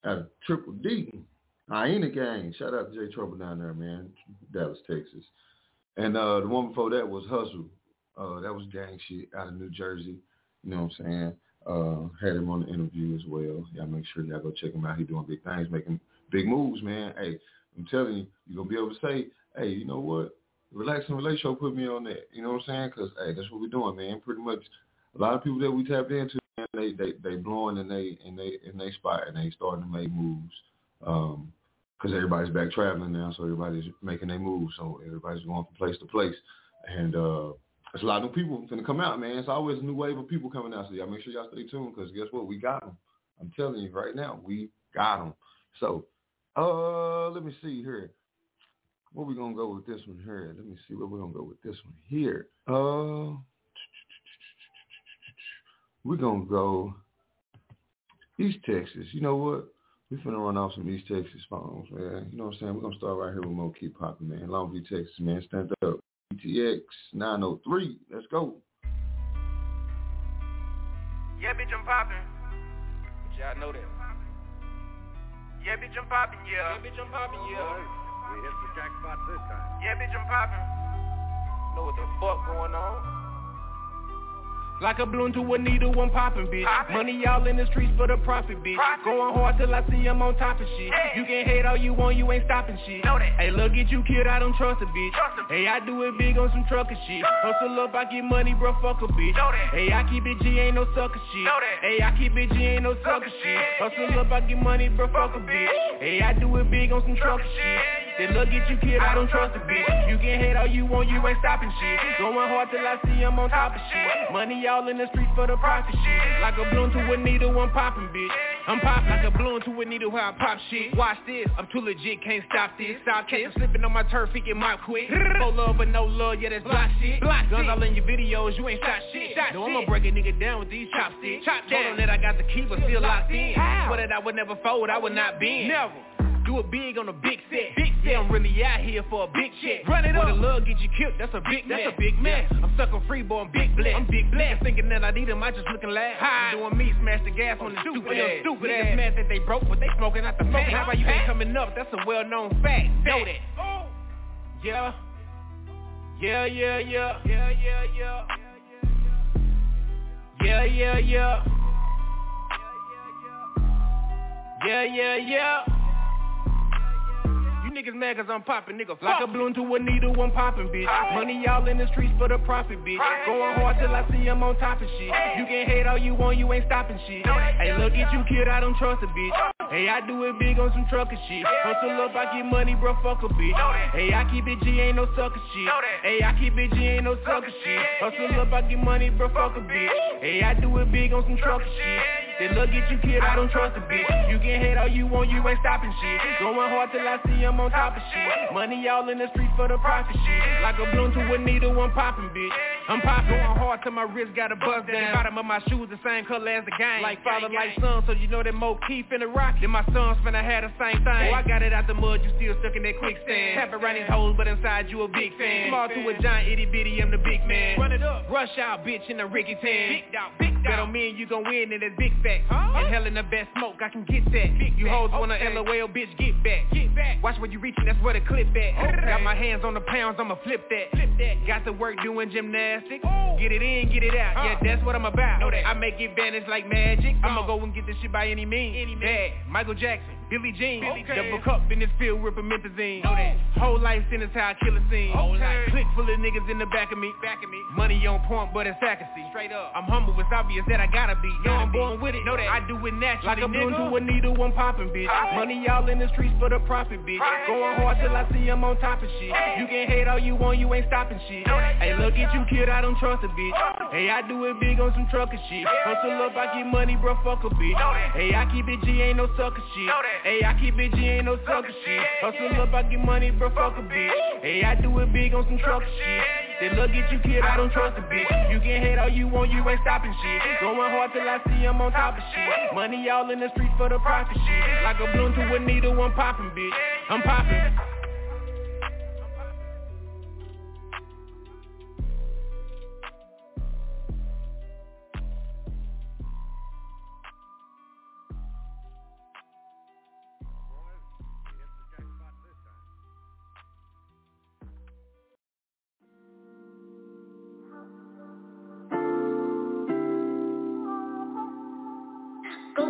Out of Triple D, Hyena Gang. Shout out to Jay Truble down there, man, Dallas, Texas. And uh, the one before that was Huzsuh. Uh, that was gang shit out of New Jersey. You know what I'm saying? Uh, had him on the interview as well. Y'all make sure y'all go check him out. He doing big things, making big moves, man. Hey, I'm telling you, you're going to be able to say, hey, you know what? Relax and Relate Show put me on that. You know what I'm saying? Because, hey, that's what we're doing, man. Pretty much a lot of people that we tapped into, man, they, they, they blowing and they, and they, and they spot and they starting to make moves. Um, because everybody's back traveling now, so everybody's making their moves. So everybody's going from place to place. And uh, there's a lot of new people going to come out, man. It's always a new wave of people coming out. So y'all make sure y'all stay tuned because guess what? We got them. I'm telling you right now, we got them. So uh, let me see here. Where we to go with this one here? Let me see what going to go with this one here. Uh, we're going to go East Texas. You know what? We finna run off some East Texas phones, man. You know what I'm saying? We're gonna start right here with Mokey Poppin', man. Longview, Texas, man. Stand up. ETX 903. Let's go. Yeah, bitch, I'm poppin'. Y'all know that. Yeah, bitch, I'm poppin', yeah. Yeah, bitch, I'm poppin', yeah. We hit the jackpot this time. Yeah, bitch, I'm poppin'. Know what the fuck going on? Like a balloon to a needle, I'm popping, bitch. Poppin'. Money all in the streets for the profit, bitch. Profit. Going hard till I see I'm on top of shit. You can hate all you want, you ain't stopping shit. Know that. Hey, look at you, kid, I don't trust a bitch. Trust hey, I do it big on some trucker shit. Hustle up, I get money, bro, fuck a bitch. Know that. Hey, I keep it G, ain't no sucker shit. Know that. Hey, I keep it G, ain't no sucker shit. Hustle up, I get money, bro, fuck a bitch. Hey, I do it big on some trucker shit. Then look at you kid, I don't trust a bitch. You can hate all you want, you ain't stopping shit. Going hard till I see I'm on top of shit. Money all in the streets for the profit shit. Like a balloon to a needle, I'm popping bitch. I'm popping like a balloon to a needle where I pop shit. Watch this, I'm too legit, can't stop this. Stop catch slipping on my turf, he get my quick. No love but no love, yeah that's block shit. Block Guns all in your videos, you ain't shot shit. Shot No I'ma break a nigga down with these chopsticks. Chop down. that I got the key but still locked in. Swear that I would never fold, I would not bend. Never do it big on a big set. Big set. I'm really out here for a big check. Run it up. the love get you killed, that's a big That's mess. a big mess. I'm stuck on free boy, I'm big blessed. I'm big blessed. Thinking that I need him, I just looking last. High. Doing me, smash the gas on the stupid, stupid ass. Stupid Niggas ass. mad that they broke, but they smoking out the smoking. How about you ain't coming up? That's a well-known fact. Know that. Oh. Yeah. Yeah, yeah, yeah. Yeah, yeah, yeah. Yeah, yeah, yeah. Yeah, yeah, yeah. You niggas mad cause I'm popping, nigga. Like a balloon to a needle, I'm popping, bitch. Money all in the streets for the profit, bitch. Going hard till I see I'm on top of shit. You can hate all you want, you ain't stopping shit. Hey, look at you, kid, I don't trust a bitch. Hey, I do it big on some trucker shit. Hustle up, I get money, bro, fuck a bitch. Hey, I keep it G, ain't no sucker shit. Hey, I keep it G, ain't no sucker shit. Hustle up, I get money, bro, fuck a bitch. Hey, I do it big on some trucker shit. Then look at you, kid, I don't trust a bitch. You can hate all you want, you ain't stopping shit. Going hard till I see I'm on top of shit. Money all in the streets for the profit shit. Like a balloon to a needle, I'm popping, bitch. I'm popping going hard till my wrist got a buzz down. Bottom of my shoes the same color as the game. Like father, like son, so you know that Mokey in the rock. Then my sons finna have the same thing. Oh, I got it out the mud, you still stuck in that quicksand. Tap around these hoes, but inside you a big fan. Small to a giant itty bitty, I'm the big man. Run it up. Rush out, bitch, in the Ricky Tan. Big dog, big dog. Bet on me and you gon' win in that big fact. Huh? in the best smoke, I can get that. Big you hoes wanna okay. LOL, bitch, get back. Get back. Watch where you reaching, that's where the clip at. Okay. Got my hands on the pounds, I'ma flip that. Flip that. Got to work doing gymnastics. Ooh. Get it in, get it out. Uh. Yeah, that's what I'm about. Know that. I make it vanish like magic. Uh. I'ma go and get this shit by any means. Any means. Michael Jackson. Billie Jean, okay. double cup in this field with promethazine. Know that. Whole life sentence how I kill a scene. Okay. Click full of niggas in the back of me. Back of me. Money on point, but it's accuracy. Straight up. I'm humble, it's obvious that I gotta be. Know I'm born with it. Know that. I do it naturally. Like a balloon to a needle, I'm popping, bitch. Money all in the streets for the profit, bitch. Going hard till I see I'm on top of shit. You can hate all you want, you ain't stopping shit. Hey, look at you, kid, I don't trust a bitch. Hey, I do it big on some trucker shit. Hustle up, I get money, bro, fuck a bitch. Hey, I keep it G, ain't no sucker shit. Hey, I keep it G, ain't no sucker shit. Hustle up, I get money, bro, fuck a bitch. Hey, I do it big on some trucker shit. Then look at you, kid, I don't trust a bitch. You can hate all you want, you ain't stopping shit. Going hard till I see I'm on top of shit. Money all in the streets for the profit shit. Like a balloon to a needle, I'm popping, bitch. I'm popping.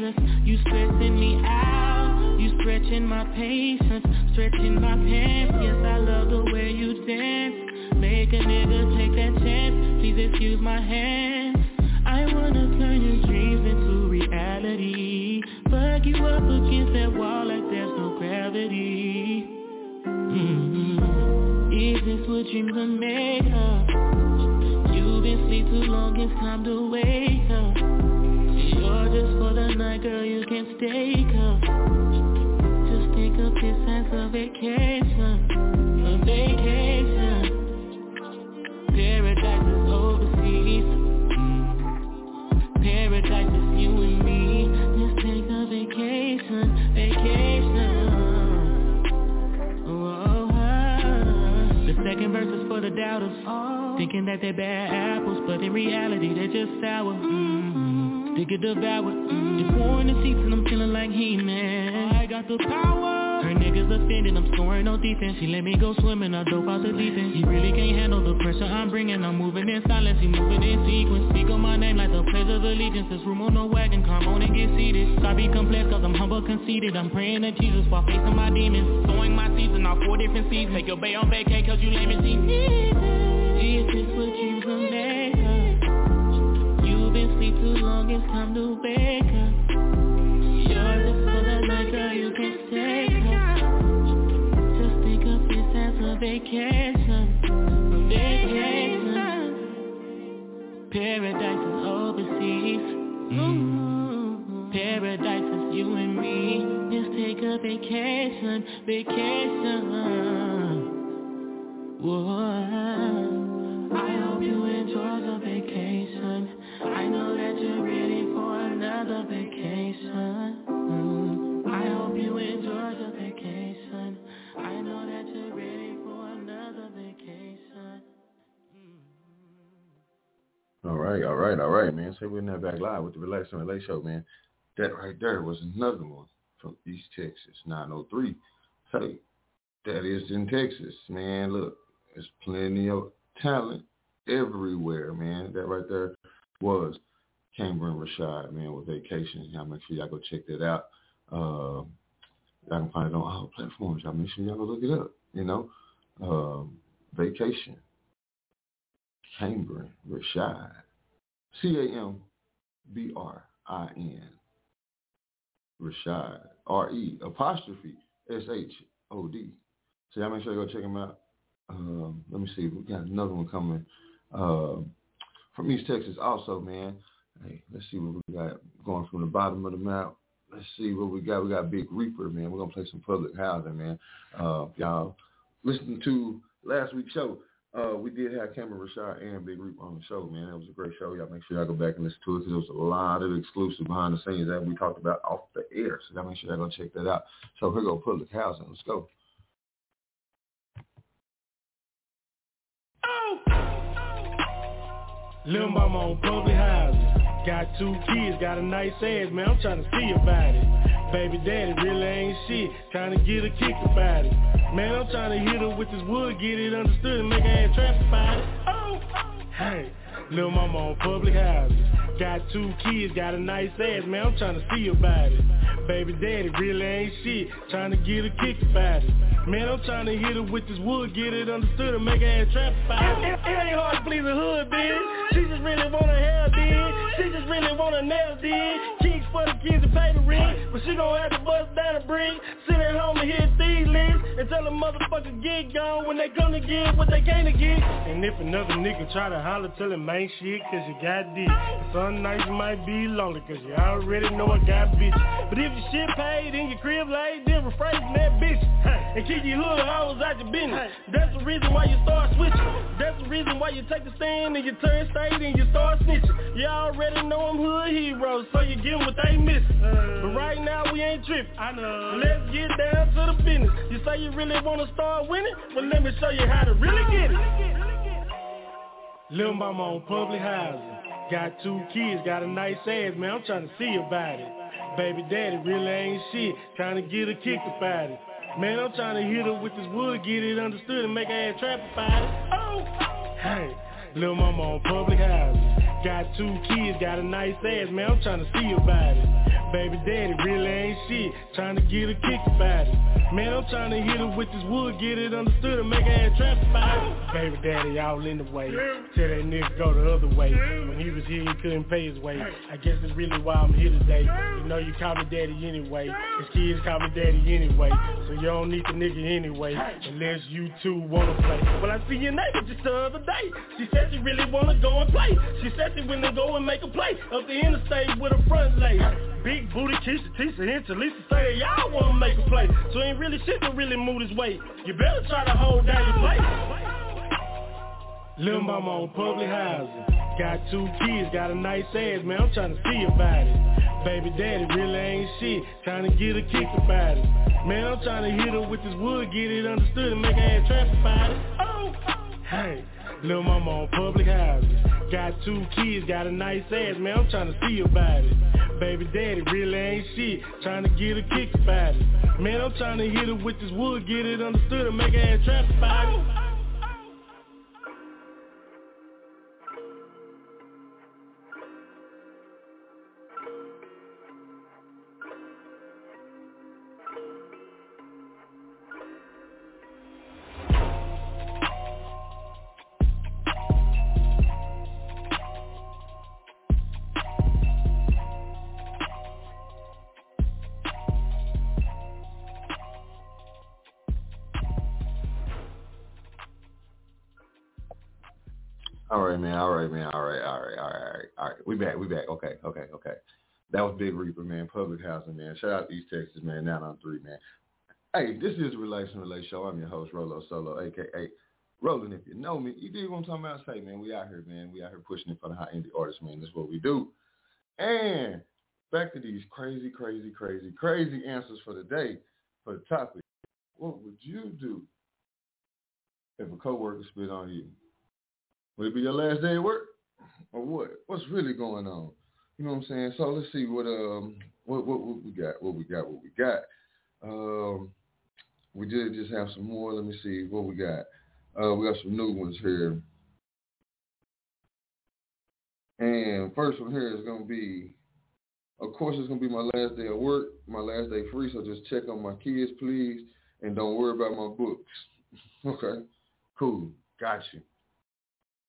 anxious You stressing me out. You stretching my patience. Stretching my pants. Yes, I love the way you dance. Make a nigga take that chance. Please excuse my hands. I wanna turn your dreams into reality. Fuck you up against that wall like there's no gravity. Mm-hmm. Is this what dreams are made of You've been asleep too long, it's time to wake up Just for the night, girl, you can stay Just think of this vacation A vacation. Paradise is overseas. Paradise is you and me. Let's take a vacation, vacation. Oh, oh, The second verse is for the doubters. Thinking that they're bad apples But in reality they're just sour mm-hmm. They get devoured mm-hmm. You're pouring the seats and I'm feeling like He-Man. I got the power. Her niggas offended, I'm scoring on defense. She let me go swimming, I dope out the deep end. He really can't handle the pressure I'm bringing. I'm moving in silence, he moving in sequence. Speak on my name like the pledge of allegiance. This room on no wagon, come on and get seated. I be complex cause I'm humble conceited. I'm praying to Jesus while facing my demons. Sowing my season on four different seasons. Take your bay on vacay cause you lame and see vacation. Whoa. I hope you enjoy the vacation. Mm. Vacation. All right, all right, all right, man. So we're now back live with the Relax and Relate Show, man. That right there was another one from East Texas, 903. Hey, that is in Texas, man. Look, there's plenty of talent everywhere, man. That right there was Cambrin Re'Shod, man, with Vacation. Y'all make sure y'all go check that out. Uh, y'all can find it on all platforms. Y'all make sure y'all go look it up, you know. Um, Vacation. Cambrin, Re'Shod. C-A-M-B-R-I-N. Re'Shod. R-E apostrophe S-H-O-D. So y'all make sure you go check him out. Um, let me see. We got another one coming um, from East Texas also, man. Hey, let's see what we got going from the bottom of the map. Let's see what we got. We got Big Reaper, man. We're to play some public housing, man. Uh, y'all listen to last week's show. Uh, we did have Cambrin Re'Shod and Big Reaper on the show, man. It was a great show. Y'all make sure y'all go back and listen to it because there was a lot of exclusive behind the scenes that we talked about off the air. So y'all make sure y'all go check that out. So here go public housing. Let's go. Lil' mama on public housing. Got two kids, got a nice ass, man. I'm trying to see about it. Baby daddy really ain't shit. Trying to get a kick about it. Man, I'm trying to hit her with this wood, get it understood, make her ass trap about it. Oh, oh. hey. little mama on public housing. Got two kids, got a nice ass, man. I'm trying to see about it. Baby daddy really ain't shit. Trying to get a kick about it. Man, I'm trying to hit her with this wood, get it understood, and make her ass trap about it. It, ain't hard to please a hood, bitch. She just really want a hair, bitch. She just really want a nail, bitch. For the kids to pay the rent, but she gon' have to bust down a brick. Sit at home and hit these lists, and tell a motherfucker get gone when they to get what they came to get. And if another nigga try to holler, tell him ain't shit, cause you got dick. Some nights you might be longer, cause you already know I got bitch. But if your shit paid and your crib laid, then rephrase that bitch. And keep your hood hoes out your business. That's the reason why you start switching. That's the reason why you take the stand and you turn state and you start snitching. You already know I'm hood heroes, so you get what they missing. Uh. But right now we ain't tripping. I know. Let's get down to the business. You say you really wanna start winning? Well let me show you how to really get it. Lil' mama on public housing. Got two kids, got a nice ass, man. I'm trying to see about it. Baby daddy really ain't shit. Trying to get a kick about it. Man, I'm trying to hit her with this wood, get it understood, and make her ass trap about it. Oh, hey. Lil' mama on public housing. Got two kids, got a nice ass, man. I'm trying to see about it. Baby daddy really ain't shit, trying to get a kick about it. Man, I'm trying to hit her with this wood, get it understood and make her ass trap about it. Baby daddy all in the way, tell that nigga go the other way. When he was here, he couldn't pay his way. I guess that's really why I'm here today. You know you call me daddy anyway, his kids call me daddy anyway. So you don't need the nigga anyway, unless you two wanna play. Well, I see your neighbor just the other day. She said she really wanna go and play. She said she wanna go and make a play up the interstate with a front leg. Big booty Keisha, Tisha, and Talisa say y'all wanna make a play. So ain't really shit to really move this weight. You better try to hold down your place. Lil' mama on public housing. Got two kids, got a nice ass, man. I'm trying to see about it. Baby daddy really ain't shit, trying to get a kick about it. Man, I'm trying to hit her with this wood, get it understood and make her ass trap about it. Oh, hey. Lil' mama on public housing. Got two kids, got a nice ass, man. I'm trying to see about it. Baby daddy really ain't shit, trying to get a kick about it. Man, I'm trying to hit her with this wood, get it understood and make her ass trap about it. Right, man. All right. All right, all right, all right, all right. We back. We back. Okay, okay, okay. That was Big Reaper, man. Public housing, man. Shout out East Texas, man. Nine on three, man. Hey, this is the Relax and Relate Show. I'm your host, Rolo Solo, aka Roland. If you know me, you dig what I'm talking about? Say, man, we out here, man. We out here pushing it for the high indie artists, man. That's what we do. And back to these crazy, crazy, crazy, crazy answers for the day for the topic. What would you do if a coworker spit on you? Would it be your last day at work? Or what? What's really going on? You know what I'm saying? So let's see what um what what, what we got, what we got, what we got. Um we did just have some more. Let me see what we got. Uh we got some new ones here. And first one here is gonna be of course it's gonna be my last day of work, my last day free, so just check on my kids please and don't worry about my books. [LAUGHS] okay. Cool. Got you.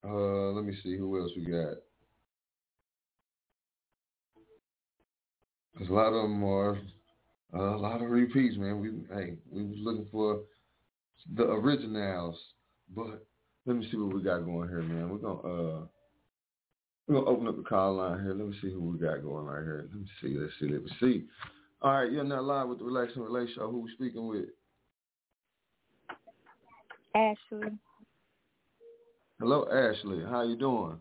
Uh, let me see who else we got. Cause a lot of them are a lot of repeats, man. We hey, we was looking for the originals, but let me see what we got going here, man. We're gonna uh we're gonna open up the call line here. Let me see who we got going right here. Let me see. Let's see. Let me see. All right, you're now live with the Relax and Relate Show. Who we speaking with? Ashley. Hello, Ashley. How you doing?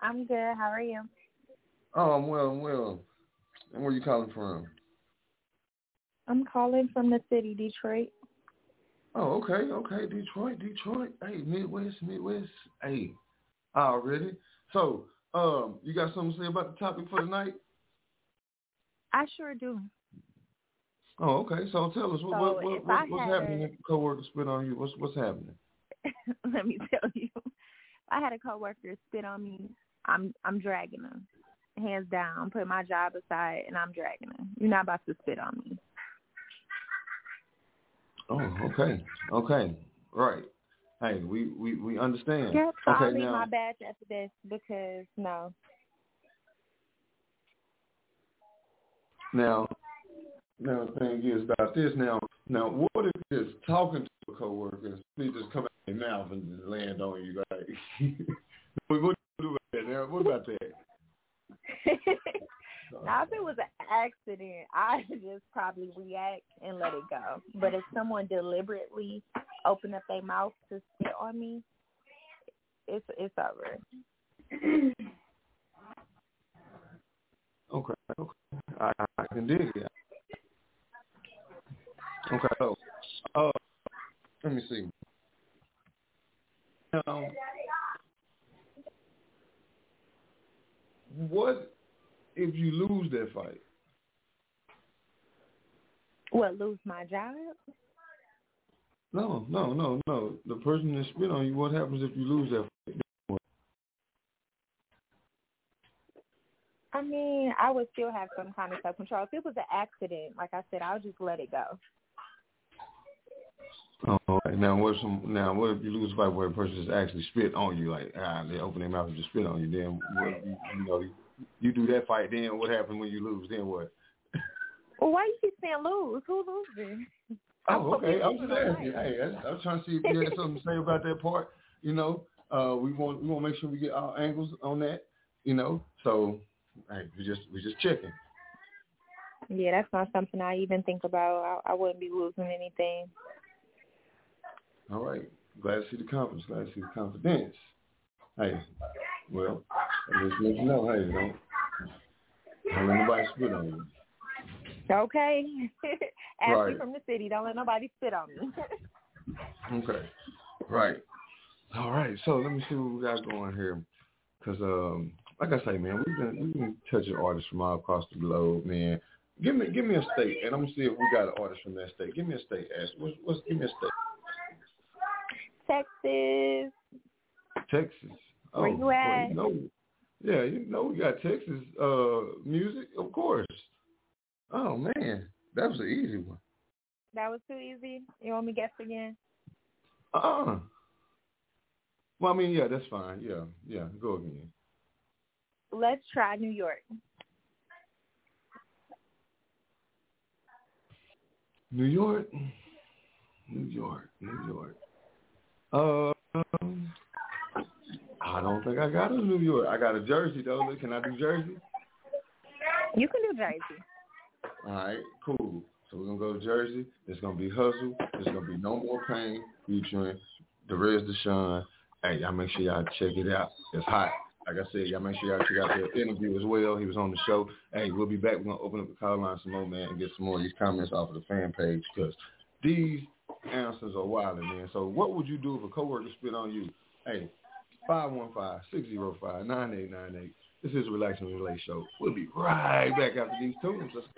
I'm good. How are you? Oh, I'm well. I'm well. And where you calling from? I'm calling from the city, Detroit. Oh, okay, okay. Detroit, Detroit. Hey, Midwest, Midwest. Hey, already. So, um, you got something to say about the topic for tonight? I sure do. Oh, okay. So tell us what, So what, what, what what's had happening? a- If a coworker spit on you, what's what's happening? [LAUGHS] Let me tell you. If I had a coworker spit on me, I'm I'm dragging them. Hands down. I'm putting my job aside and I'm dragging them. You're not about to spit on me. Oh, okay, okay, right. Hey, we we we understand. Yeah, so I'll okay, leave now my badge after this because no. now now the thing is about this. Now now what if just talking to a coworker and they just come out of their mouth and just land on you like? [LAUGHS] what, what do you do about that? Now, what about that? [LAUGHS] now, if it was an accident, [LAUGHS] I just probably react and let it go. But if someone deliberately open up their mouth to spit on me, it's it's over. Okay, okay. I, I can dig it. Okay, so uh, let me see. Now, what if you lose that fight? What, lose my job? No, no, no, no. The person that spit on you, what happens if you lose that fight? I mean, I would still have some kind of self control. If it was an accident, like I said, I'll just let it go. Oh, okay. Now what some now what if you lose a fight where a person just actually spit on you, like ah, they open their mouth and just spit on you, then what you, you know you, you do that fight, then what happens when you lose? Then what? Well, why you keep saying lose? Who loses? [LAUGHS] Oh, okay. I'm just asking. Hey, I, I'm trying to see if you had something to say about that part. You know, uh, we want we want to make sure we get our angles on that. You know, so hey, we just we just checking. Yeah, that's not something I even think about. I, I wouldn't be losing anything. All right. Glad to see the confidence. Glad to see the confidence. Hey, well, just let you know. Hey, don't don't let nobody spit on you. Okay. [LAUGHS] Ashley Right. from the city. Don't let nobody spit on me. [LAUGHS] Okay. Right. All right. So let me see what we got going here. Cause um, like I say, man, we've been we've been touching artists from all across the globe, man. Give me give me a state, and I'm gonna see if we got an artist from that state. Give me a state, Ash. What's, what's give me a state? Texas. Texas. Where you well, you know, yeah, you know we got Texas uh music, of course. Oh man, that was an easy one. That was too easy. You want me to guess again? Uh-uh. Well, I mean, yeah, that's fine. Yeah, yeah, go again. Let's try New York. New York, New York, New York. Uh, um, I don't think I got a New York. I got a Jersey though. Can I do Jersey? You can do Jersey. All right, cool. So we're gonna go to Jersey. It's gonna be Huzsuh. It's gonna be No More Pain featuring Derez Deshawn. Hey, y'all make sure y'all check it out. It's hot. Like I said, y'all make sure y'all check out the interview as well. He was on the show. Hey, we'll be back. We're gonna open up the call line some more, man, and get some more of these comments off of the fan page because these answers are wild, man. So what would you do if a coworker spit on you? Hey, 515-605-9898. This is Relax and Relate Show. We'll be right back after these tunes. Let's I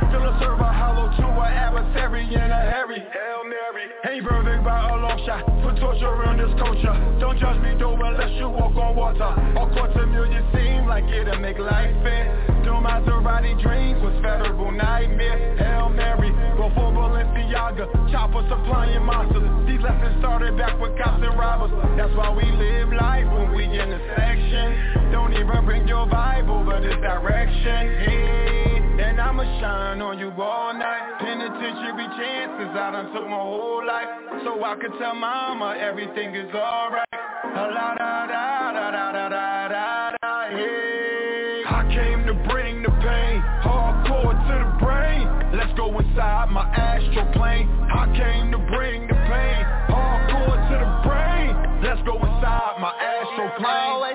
Buried. A server hollow to an adversary in a hurry. Hail Mary, ain't perfect by a long shot. Put torture in this culture. Don't judge me though unless you walk on water. All quarter million seem like it'll make life fair. Do Maserati dreams was federal nightmare. Hail Mary, before Balenciaga, chopper supplying monsters. These lessons started back with cops and robbers. That's why we live life when we in the section. Don't even bring your Bible, but it's direction. Hey, and I'ma shine on you all night. Penitentiary chances, I done took my whole life. So I could tell mama everything is alright. La da da da da da da da da hey. I came to bring the pain, hardcore to the brain. Let's go inside my astral plane. I came to bring the pain, hardcore to the brain. Let's go inside my astral plane.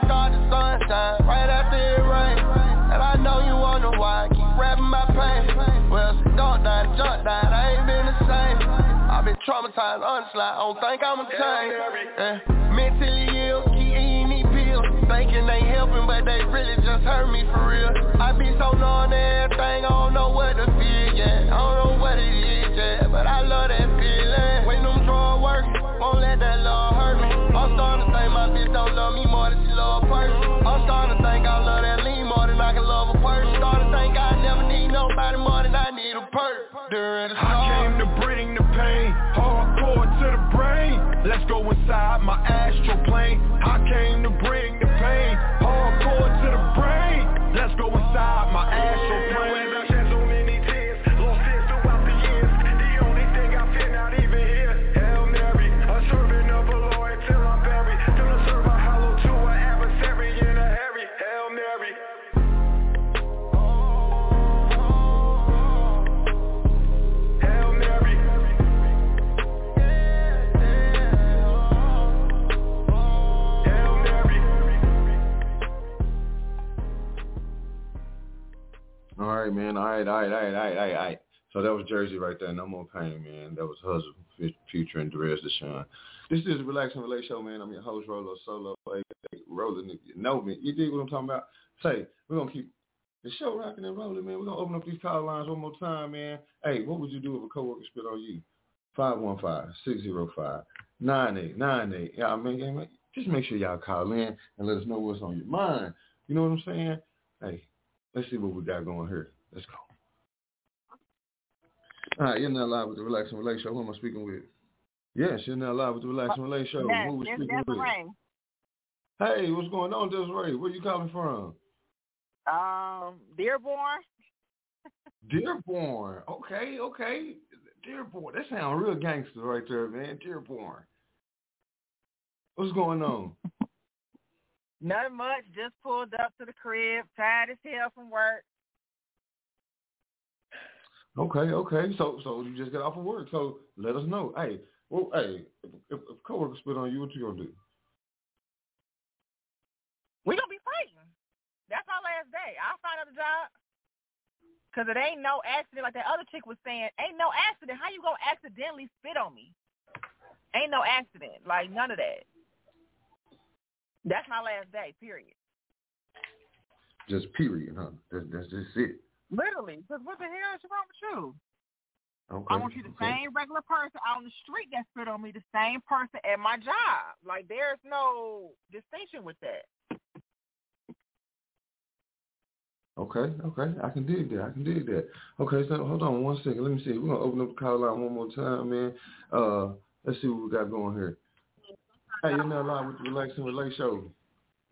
Traumatized, honestly, I don't think I'm a change. Yeah. Mentally ill, keep eating these pills. Thinking they helping, but they really just hurt me for real. I be so known everything, I don't know what to feel, yeah. I don't know what it is, yeah. But I love that feeling. When them drugs work, won't let that love hurt me. I'm starting to think my bitch don't love me more than she love a person. I'm starting to nobody more than I need a perk. During the I came to bring the pain, hardcore to the brain. Let's go inside my astral plane. I came to bring the pain, hardcore to the brain. Let's go inside my right, man. All right, all right, all right, all right, all right. All right. So that was Jersey right there. No more pain, man. That was Huzsuh, Future, and Derez Deshawn. This is Relax and Relate Show, man. I'm your host, Rolo Solo. Roland, if you know me. You dig what I'm talking about? Say, we're going to keep the show rocking and rolling, man. We're going to open up these call lines one more time, man. Hey, what would you do if a coworker spit on you? 515-605-9898. Yeah, I mean, just make sure y'all call in and let us know what's on your mind. You know what I'm saying? Hey, let's see what we got going here. Let's go. All right, you're now live with the Relax and Relate Show. Who am I speaking with? Yes, you're now live with the Relax and Relate Show. Yes, Who we speaking with? Desiree. Hey, what's going on, Desiree? Where you calling from? Um, Dearborn. Dearborn. Okay, okay. Dearborn. That sounds real gangster right there, man. Dearborn. What's going on? [LAUGHS] Nothing much. Just pulled up to the crib. Tired as hell from work. Okay, okay. So so you just got off of work. So let us know. Hey, well, hey, if, if, if coworker spit on you, what you gonna do? We gonna be fighting. That's our last day. I'll find another job. Cause it ain't no accident like that other chick was saying. Ain't no accident. How you gonna accidentally spit on me? Ain't no accident. Like none of that. That's my last day. Period. Just period, huh? That's that's just it. Literally. Cause what the hell is wrong with you? Okay. I want you the okay. same regular person out on the street that spit on me, the same person at my job. Like there's no distinction with that. Okay, okay. I can dig that. I can dig that. Okay, so hold on one second. Let me see. We're gonna open up the call line one more time, man. Uh let's see what we got going here. Hey, you're now live with the Relax and Relate Show.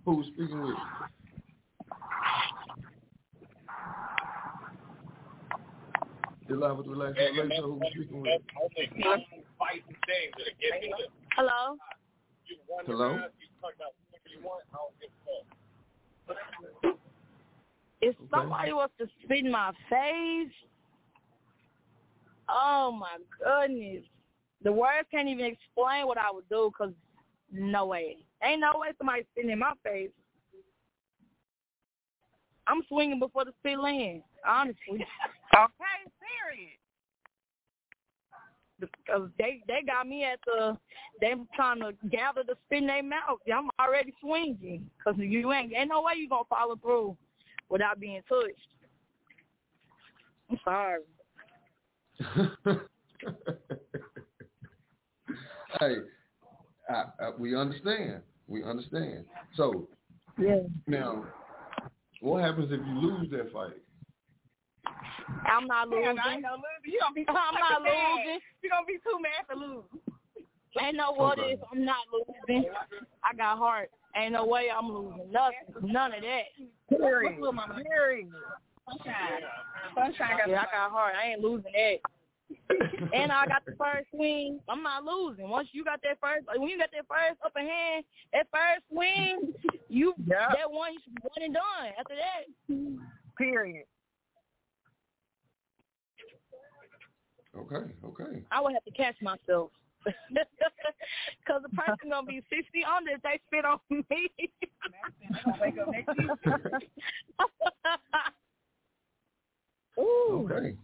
Who we speaking with? You're live with the Relax and Relate Show. Who's speaking with? Hello. Hello? If somebody was to spit in my face, oh my goodness, the words can't even explain what I would do. Cause no way, ain't no way somebody spitting in my face. I'm swinging before the spit lands, honestly. [LAUGHS] Okay, period. Because they they got me at the they trying to gather the spit in their mouth. I'm already swinging because you ain't ain't no way you gonna follow through without being touched. I'm sorry. [LAUGHS] hey, I, I, we understand. We understand. So Yeah. now, what happens if you lose that fight? I'm not Yeah, losing. I ain't gonna lose. You gonna be I'm not losing. You gonna be too mad to lose. Ain't no what Okay. if I'm not losing. I got heart. Ain't no way I'm losing. Nothing. None of that. Period. Period. Sunshine. Sunshine got Yeah, I got heart. I ain't losing that. And I got the [LAUGHS] first swing. I'm not losing. Once you got that first, like, when you got that first upper hand, that first swing, you Yeah. that one, you should be one and done. After that, Period. Okay, okay. I would have to catch myself. [LAUGHS] Cause the person gonna be sixty under if they spit on me. Wake up next week. Ooh. Okay.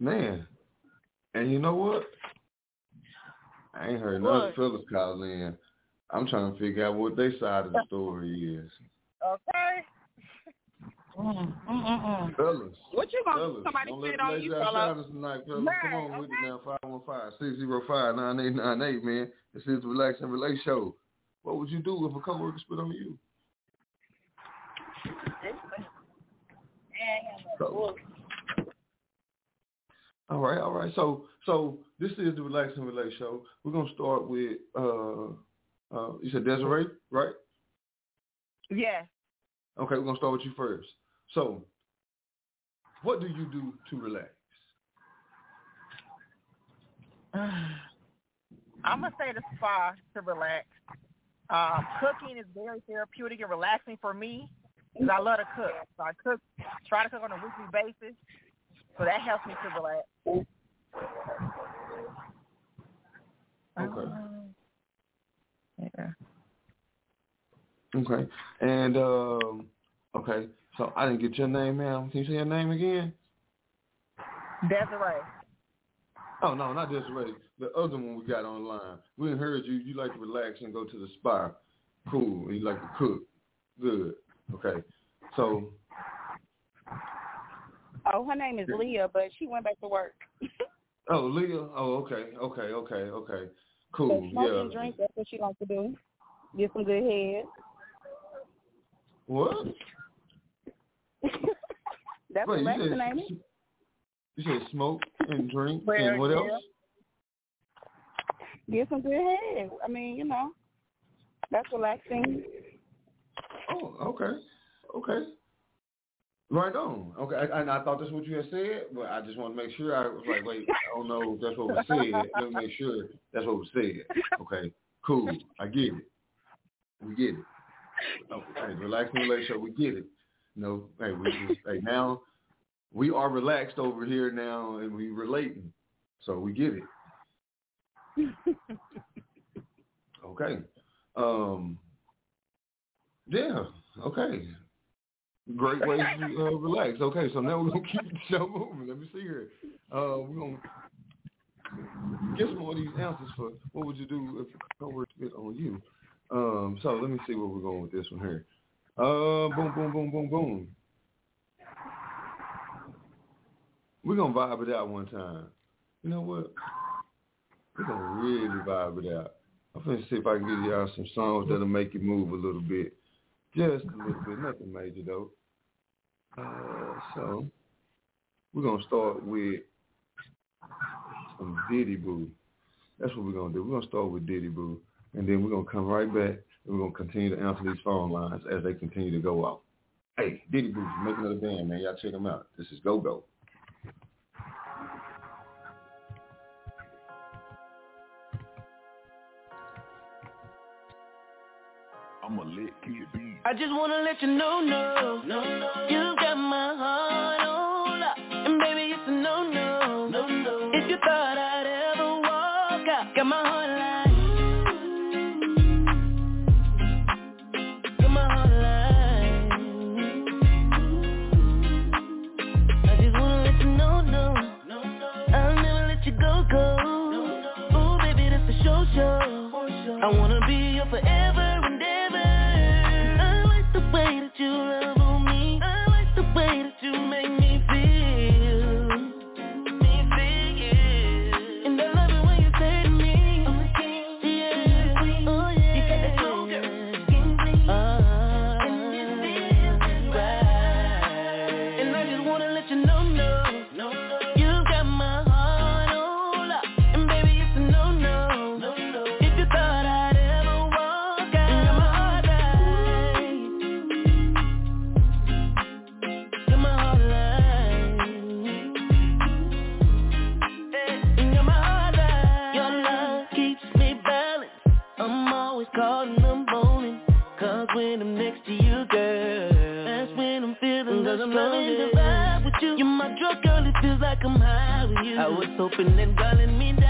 Man. And you know what? I ain't heard none of the What? fellas call in. I'm trying to figure out what their side of the story is. Okay. Fellas. What you gonna Fellas, somebody don't let spit the on you, outside fella? tonight, fellas. Come Right, on with it now, 515-605-9898, man. This is the Relax and Relate Show. What would you do if a coworker spit on you? So, all right, all right. So, so this is the Relax and Relate Show. We're gonna start with uh, uh, you said Desiree, right? Yes. Okay, we're gonna start with you first. So, what do you do to relax? [SIGHS] I'm gonna say the spa to relax. Um, cooking is very therapeutic and relaxing for me because I love to cook. So I cook, try to cook on a weekly basis. So that helps me to relax. Okay. Yeah. Okay. And um, okay. So I didn't get your name, ma'am. Can you say your name again? Desiree. Oh no, not Desiree. The other one we got online. We heard you. You like to relax and go to the spa. Cool. And you like to cook. Good. Okay. So Oh, her name is Leah, but she went back to work. [LAUGHS] Oh, Leah. Oh, okay, okay, okay, okay. Cool. smoke Yeah. and drink, that's what she likes to do. Get some good head. What? [LAUGHS] That's Wait, what you Lex said- name is. You said smoke and [LAUGHS] drink Well, and what yeah. else? Get some good head. I mean, you know, that's relaxing. Oh, okay, okay. Right on. Okay, I, and I thought that's what you had said, but I just want to make sure. I was like, wait, I don't know if that's what was said. Let me make sure that's what was said. Okay, cool. I get it. We get it. Okay, relaxing relationship. We get it. No, hey, we just hey now we are relaxed over here now, and we relating, so we get it. Okay. Um. Yeah. Okay. Great way to [LAUGHS] uh, relax. Okay, so now we're gonna [LAUGHS] keep the show moving. Let me see here. Uh, we're gonna get some more of these answers for what would you do if it were to on you. Um. So let me see where we're going with this one here. Uh. Boom. Boom. Boom. Boom. Boom. We're gonna vibe it out one time. You know what? We're gonna really vibe it out. I'm gonna see if I can give y'all some songs that'll make you move a little bit. Just a little bit, nothing major though. Uh, so we're gonna start with some DiDi Boo. That's what we're gonna do. We're gonna start with DiDi Boo, and then we're gonna come right back and we're gonna continue to answer these phone lines as they continue to go out. Hey, DiDi Boo, make another band, man. Y'all check them out. This is Go Go. I'm a lit kid beat. I just wanna let you know, no, no, no. You got my heart on lock, and baby it's a no, no, no, no. If you thought I'd ever walk out, got my heart like, got my heart like. I just wanna let you know, no, no, no. I'll never let you go, go. Ooh, baby, that's a show, show. I wanna be your forever way that you love I'm high with you. I was hoping that God let me die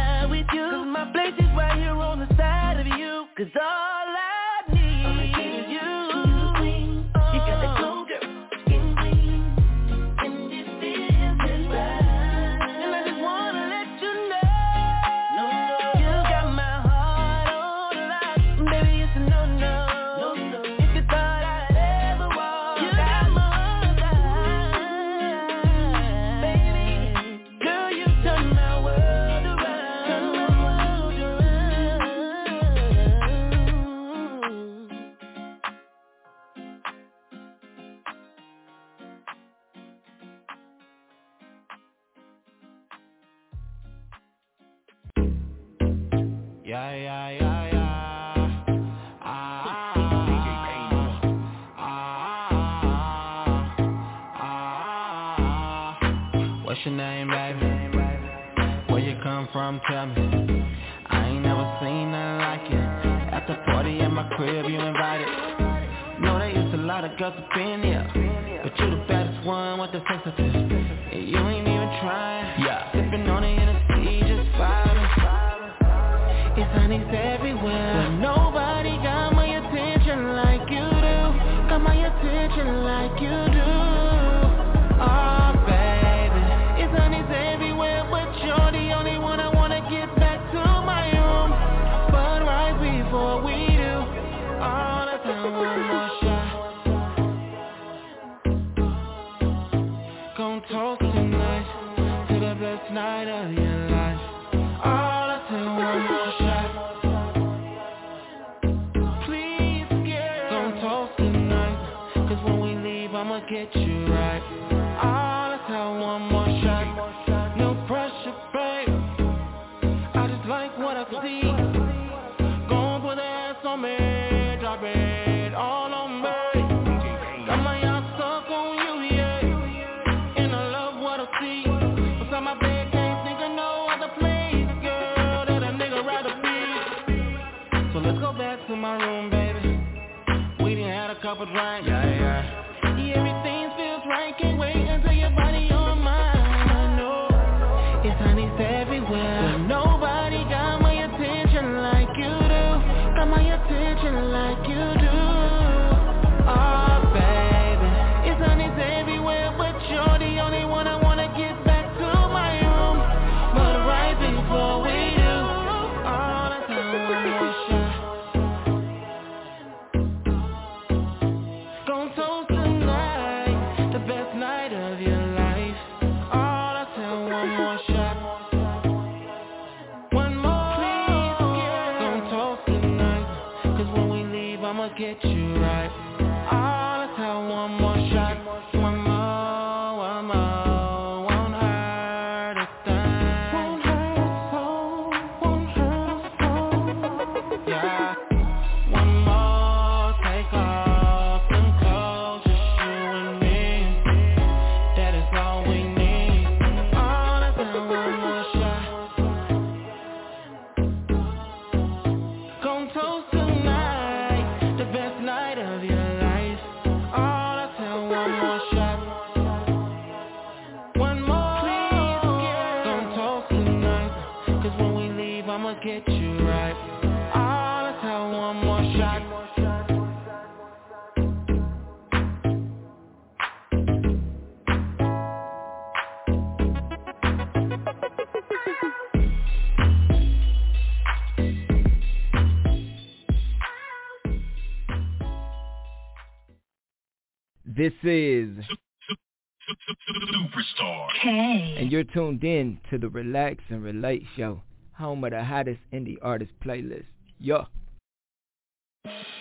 This is SuperStar Kay. And you're tuned in to the Relax and Relate Show, home of the hottest indie artist playlist. Yo you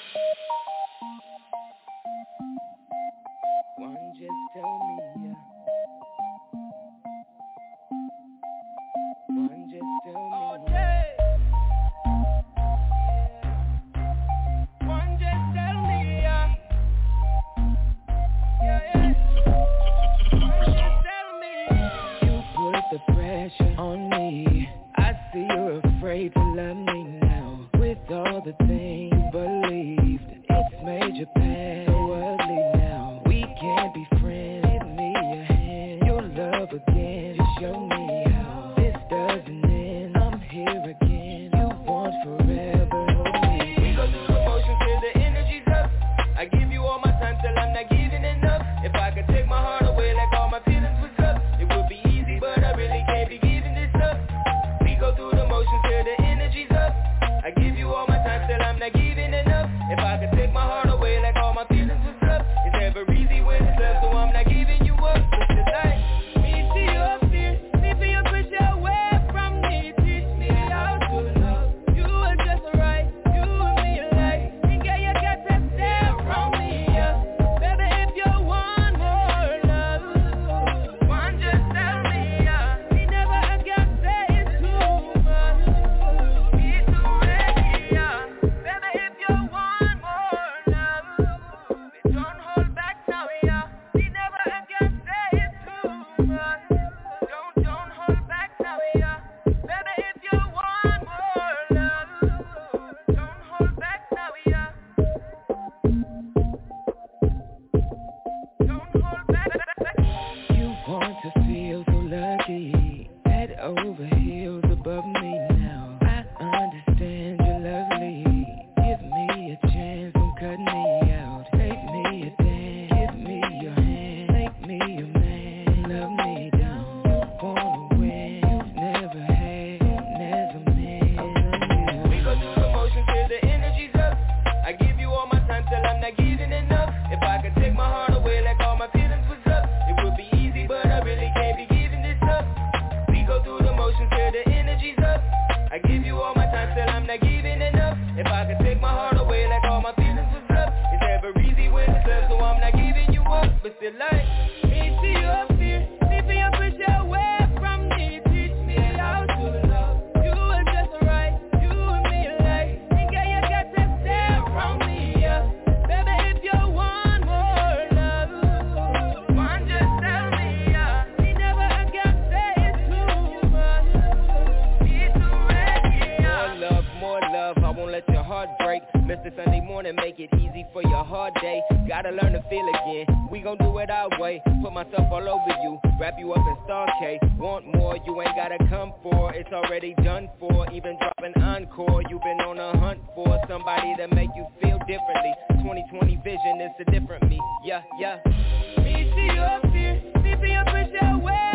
It's already done for, even dropping encore You've been on a hunt for somebody to make you feel differently. 2020 vision, it's a different me, yeah, yeah. Me see you up here, leaving your push away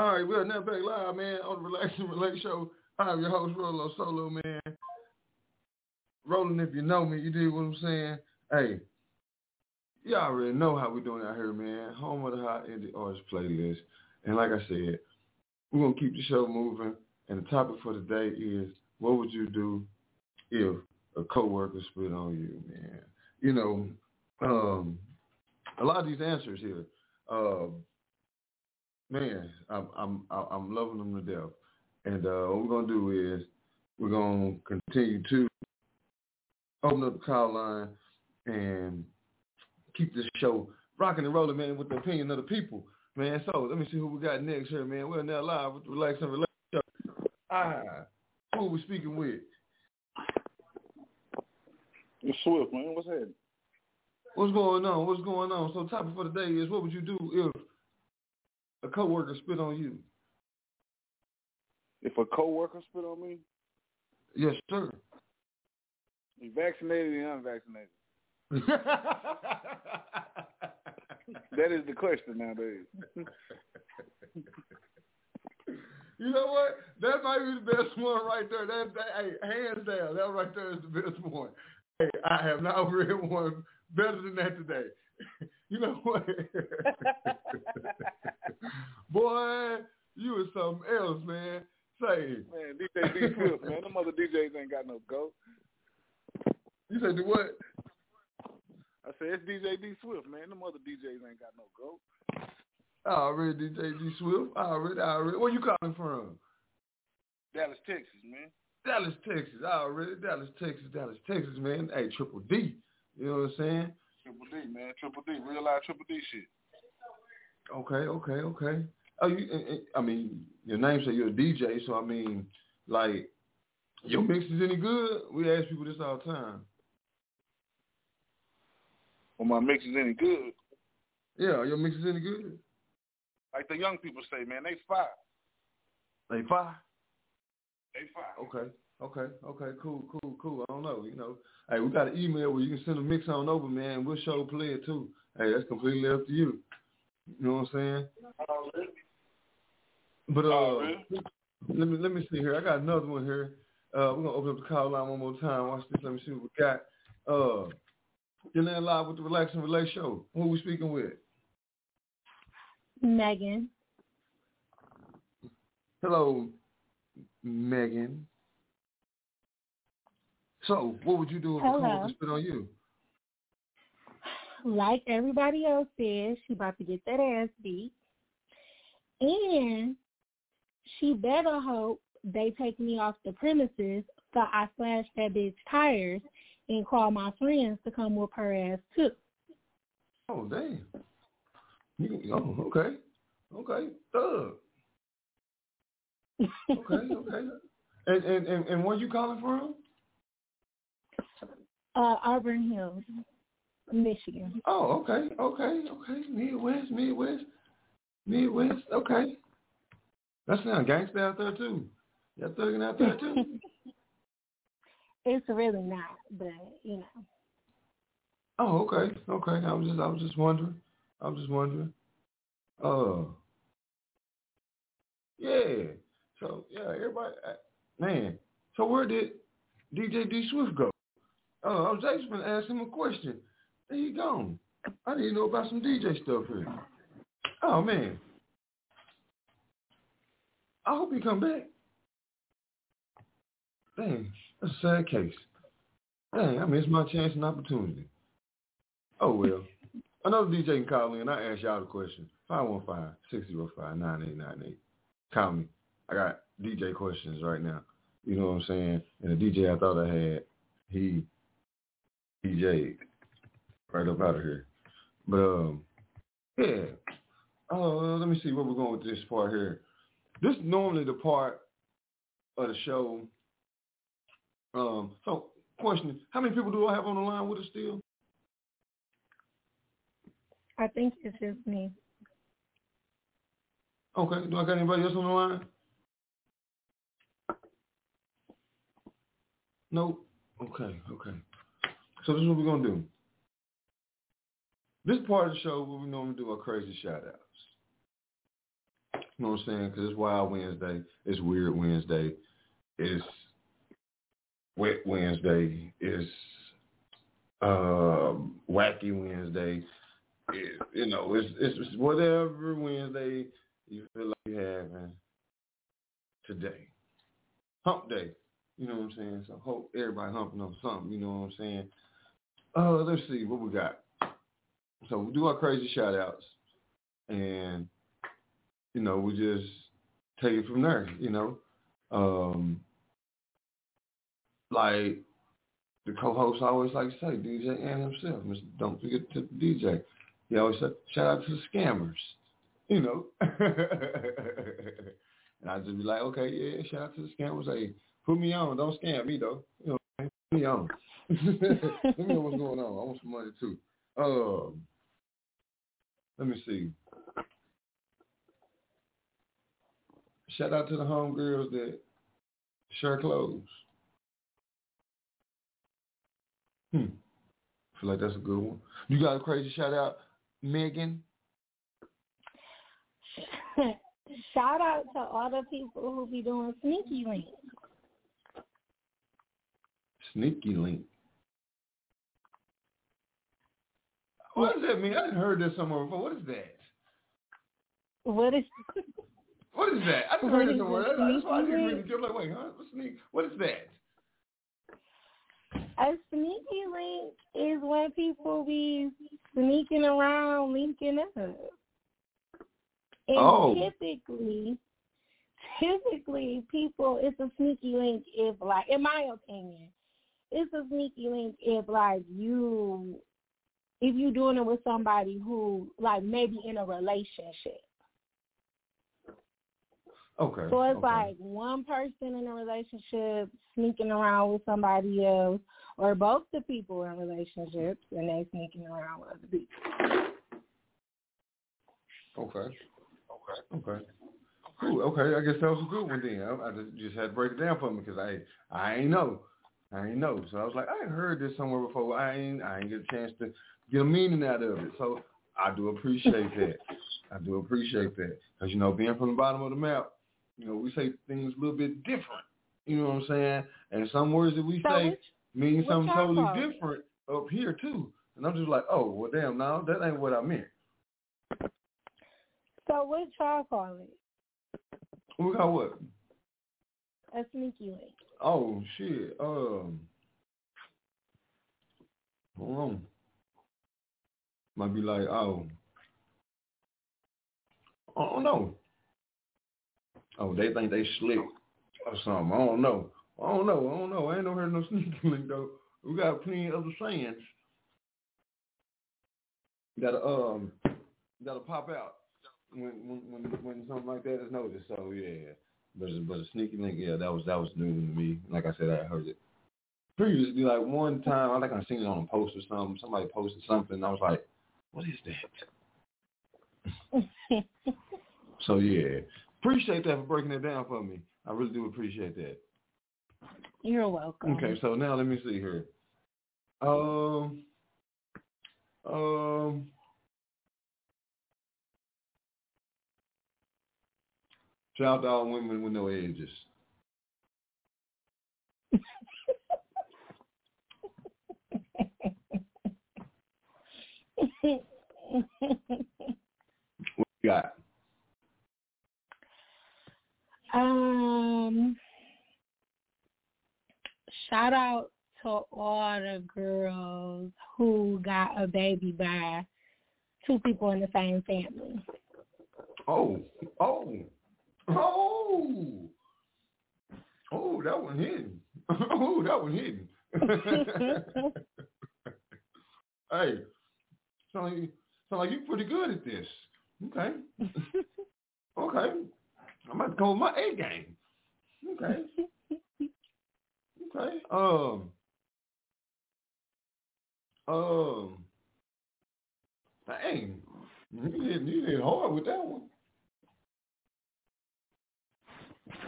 All right, we're now back live, man, on the Relax and Relate Show. I'm your host, Rolo Solo, man. Rolling, if you know me, you dig what I'm saying? Hey, y'all already know how we doing out here, man. Home of the Hot Indie Artist Playlist. And like I said, we're going to keep the show moving. And the topic for today is, what would you do if a coworker spit on you, man? You know, um, a lot of these answers here, um, man, I'm I'm I'm loving them to death. And uh, what we're gonna do is we're gonna continue to open up the call line and keep this show rocking and rolling, man, with the opinion of the people, man. So let me see who we got next here, man. We're now live with the Relax and Relax show. Ah, who we speaking with? It's Swift, man. What's happening? What's going on? What's going on? So topic for the day is what would you do if a coworker spit on you? If a coworker spit on me, Yes, sir. you vaccinated and unvaccinated. [LAUGHS] that is the question nowadays. [LAUGHS] You know what? That might be the best one right there. That, that hey, hands down, that right there is the best one. Hey, I have not [LAUGHS] read one better than that today. [LAUGHS] you know what? [LAUGHS] Boy, you was something else, man. Say, Man, DJ D Swift, man. Them other DJs ain't got no go. you said the what? I said it's DJ D Swift, man. Them other DJs ain't got no go. I already DJ D Swift. I already, I already. Where you calling from? Dallas, Texas, man. Dallas, Texas. I already. Dallas, Texas. Dallas, Texas, man. Hey, Triple D. You know what I'm saying? Triple D, man. Triple D. Real life Triple D shit. Okay, okay, okay. Oh, you. eh, eh, I mean, your name say you're a DJ, so I mean, like, your mix is any good? We ask people this all the time. Well, my mix is any good. Yeah, your mix is any good? Like the young people say, man, they fire. They fire. They fire. Okay, okay, okay. Cool, cool, cool. I don't know. You know, hey, we got an email where you can send a mix on over, man. We'll show play it too. Hey, that's completely up to you. You know what I'm saying? But uh, let me let me see here. I got another one here. Uh, we're gonna open up the call line one more time. Watch this. Let me see what we got. Uh, you're now live with the Relax and Relate show. Who we speaking with? Megan. Hello, Megan. So, what would you do if a Hello. coworker spit on you? Like everybody else says, she about to get that ass beat. And she better hope they take me off the premises so I slash that bitch tires and call my friends to come whoop her ass too. Oh, damn. Oh, okay. Okay. Thug. Okay, okay. [LAUGHS] And, and and and where you calling from? Uh, Auburn Hills, Michigan. Oh, okay, okay, okay. Midwest, Midwest, Midwest. Okay. That sounds gangster out there too. Y'all thugging out there too. [LAUGHS] it's really not, but you know. Oh, okay, okay. I was just, I was just wondering. I was just wondering. Uh, yeah. So yeah, everybody, uh, man. So where did DJ D Swift go? Oh, I was actually going to ask him a question. There you gone. I didn't know about some DJ stuff here. Oh man. I hope he come back. Dang, that's a sad case. Dang, I missed my chance and opportunity. Oh well. Another DJ can call in. I ask y'all the question. 515-605-9898. Call me. I got DJ questions right now. You know what I'm saying? And the DJ I thought I had, he DJ right up out of here. But um yeah. Uh let me see where we're going with this part here. This is normally the part of the show. Um so question, how many people do I have on the line with us still? I think it's just me. Okay. Do I got anybody else on the line? Nope. Okay, okay. So this is what we're gonna do. This part of the show where we normally do our crazy shout outs. You know what I'm saying? Because it's Wild Wednesday, it's Weird Wednesday, it's Wet Wednesday, it's um, Wacky Wednesday. It, you know, it's, it's whatever Wednesday you feel like you having today. Hump day. You know what I'm saying? So hope everybody humping on something. You know what I'm saying? Uh, let's see what we got. So we do our crazy shout outs and you know, we just take it from there, you know. Um like the co-host always like to say, DJ A.N.T. himself. Don't forget to DJ. He always said, shout out to the scammers, you know. [LAUGHS] and I just be like, okay, yeah, shout out to the scammers. Hey, put me on. Don't scam me though. You know, put me on. [LAUGHS] Let me know what's [LAUGHS] going on. I want some money too. Um, let me see. Shout out to the homegirls that share clothes. Hmm. feel like that's a good one. You got a crazy shout out, Megan? [LAUGHS] shout out to all the people who be doing sneaky link. Sneaky link. What does that mean? I didn't heard this somewhere before. What is that? What is [LAUGHS] What is that? I didn't heard this somewhere. a That's why I didn't read get like, wait, huh? What's sneak? What is that? A sneaky link is when people be sneaking around linking up. And Oh. typically, typically people, it's a sneaky link if like, in my opinion, it's a sneaky link if like you, if you're doing it with somebody who like maybe in a relationship. Okay. So it's okay. like one person in a relationship sneaking around with somebody else, or both the people in relationships and they sneaking around with other people. Okay. Okay. Okay. Cool. Okay, I guess that was a good one then. I, I just, just had to break it down for me because I I ain't know. I ain't know. So I was like, I heard this somewhere before. I ain't I ain't get a chance to get a meaning out of it. So I do appreciate that. I do appreciate that because you know, being from the bottom of the map, you know, we say things a little bit different. You know what I'm saying? And some words that we So say which- mean something totally different up here too. And I'm just like, oh, well, damn, no, that ain't what I meant. So what y'all call it? We got what? A sneaky link. Oh shit. Um. Hold on. Might be like, oh. I don't know. Oh, they think they slick or something. I don't know. I don't know. I don't know. I ain't never heard no [LAUGHS] sneaky link though. We got plenty of other sayings. Got um that'll pop out when when when, something like that is noticed. So yeah, but but a sneaky link, yeah, that was that was new to me. Like I said, I heard it previously. Like one time, I think I seen it on a post or something. Somebody posted something. I was like, what is that? [LAUGHS] so yeah, appreciate that for breaking it down for me. I really do appreciate that. You're welcome. Okay, so now let me see here. Um, um, shout out to all women with no edges. What you got? Um, shout out to all the girls who got a baby by two people in the same family. Oh, oh, oh, oh, that one hidden. [LAUGHS] oh, that one hidden. [LAUGHS] hey, sound like, sound like you're pretty good at this. Okay. [LAUGHS] okay. I'm about to go with my A game. Okay. Okay. Um. Um. Dang. You did you did hard with that one.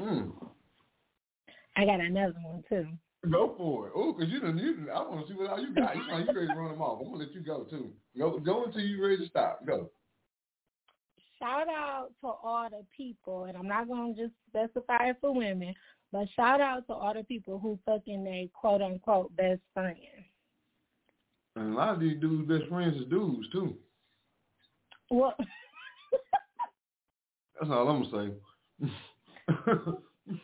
Mm. I got another one too. Go for it. Oh, cause you done, you done, I want to see what all you got. You know, you ready to run them off. I'm gonna let you go too. Go, go until you're ready to stop. Go. Shout out to all the people, and I'm not gonna just specify it for women, but shout out to all the people who fucking they quote unquote best friends. And a lot of these dudes' best friends is dudes too. Well, [LAUGHS] That's all I'm gonna say. [LAUGHS] [LAUGHS]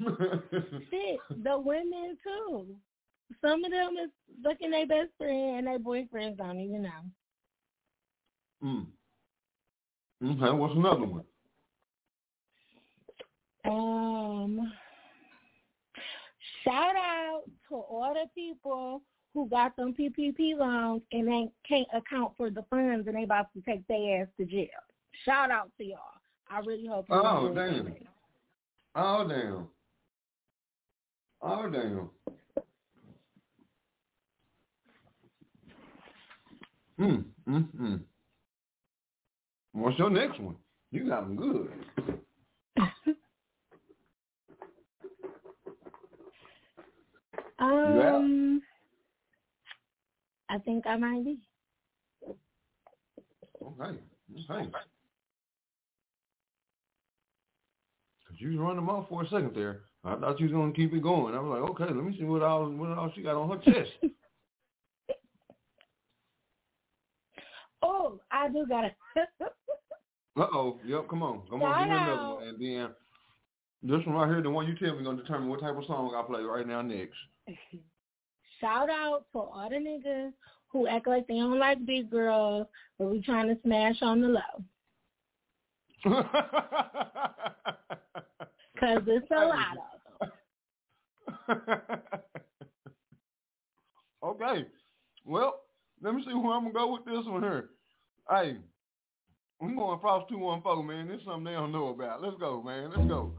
shit, the women too. Some of them is fucking their best friend and their boyfriends don't even know. mm. Okay, what's another one? Um, shout out to all the people who got them PPP loans and they can't account for the funds and they about to take their ass to jail. Shout out to y'all. I really hope Oh damn. it. Oh damn. Oh damn. Mm, mm, mm. What's your next one? You got them good. [LAUGHS] Um, I think I might be. Okay. Okay. You was running off for a second there. I thought you was gonna keep it going. I was like, okay, let me see what all what all she got on her chest. [LAUGHS] Oh, I do got it. Uh oh. Yep. Come on. Come on. Give me another one. And then this one right here, the one you tell me, gonna determine what type of song I play right now next. [LAUGHS] Shout out to all the niggas who act like they don't like big girls, but we trying to smash on the low. Cause it's a lot of them. [LAUGHS] okay. Well, let me see where I'm gonna go with this one here. Hey, I'm going Frost two one four, man. This is something they don't know about. Let's go, man. Let's go.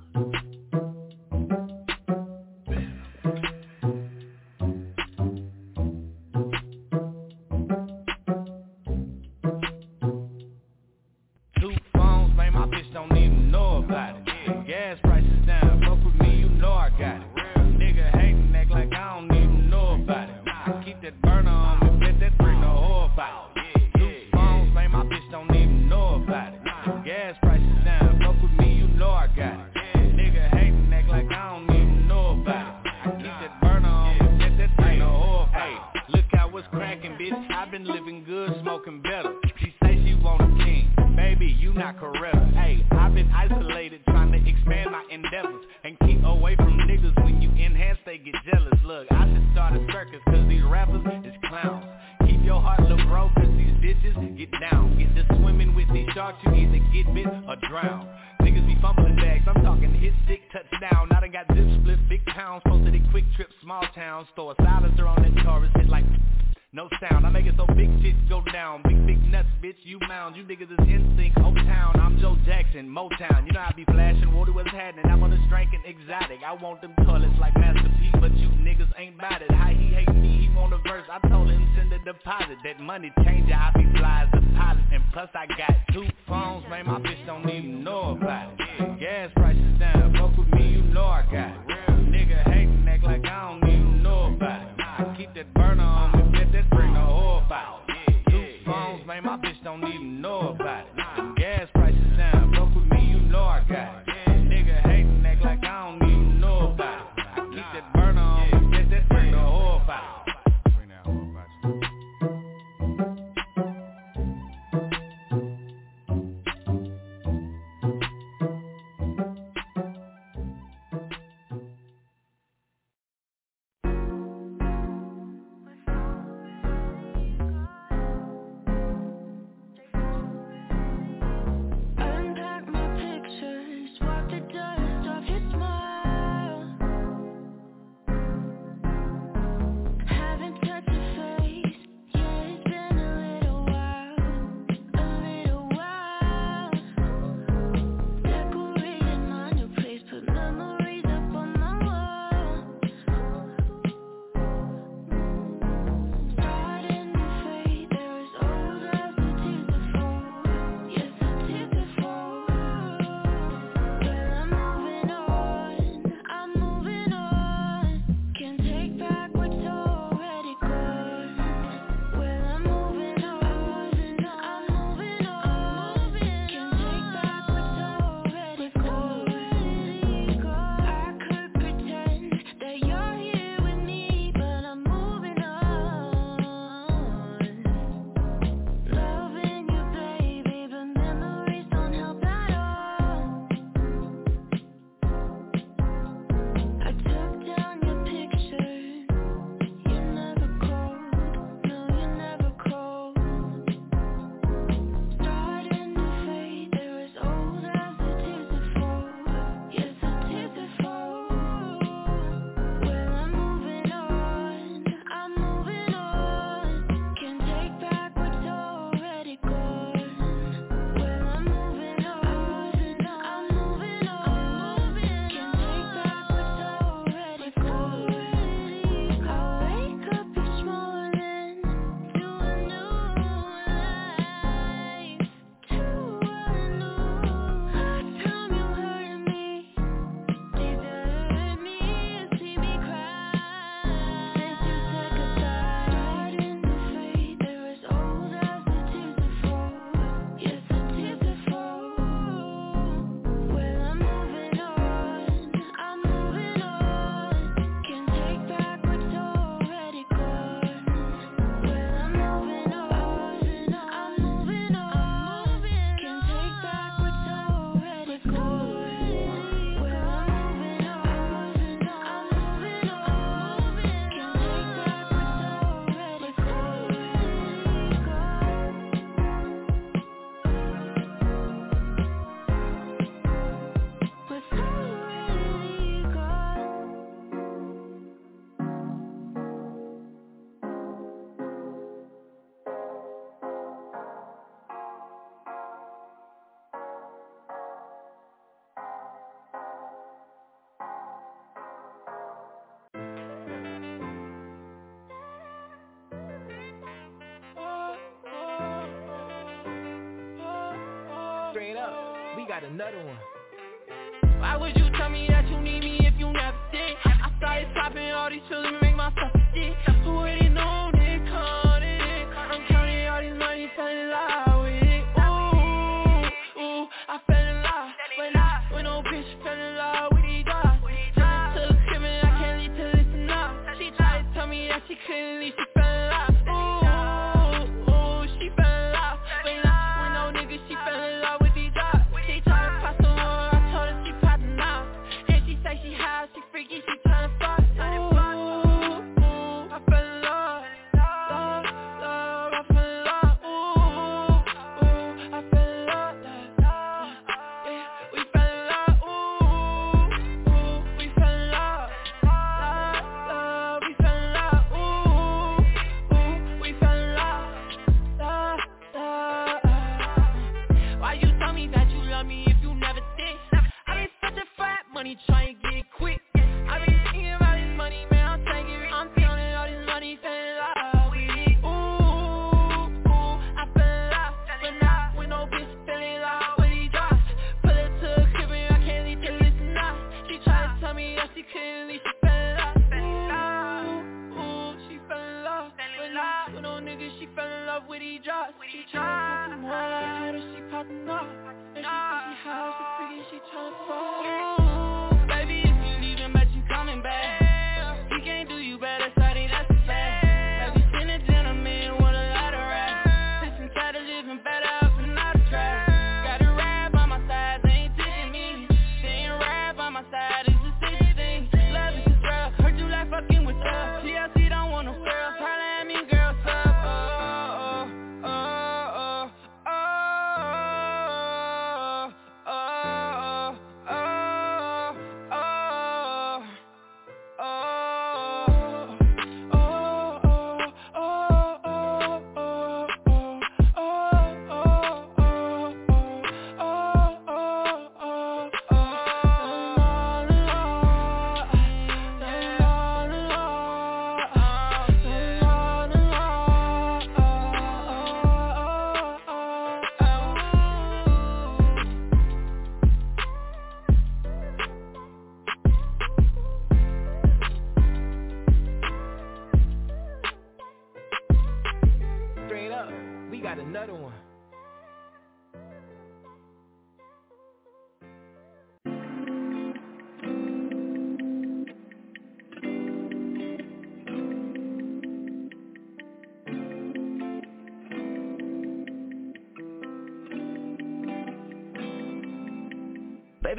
know about it. Gas prices down, fuck with me, you know I got it. Straight up, we got another one. Why would you tell me that you need me if you never did? I started popping all these feelings, make myself forget. Who would've known, it come, it I'm counting all these money, selling like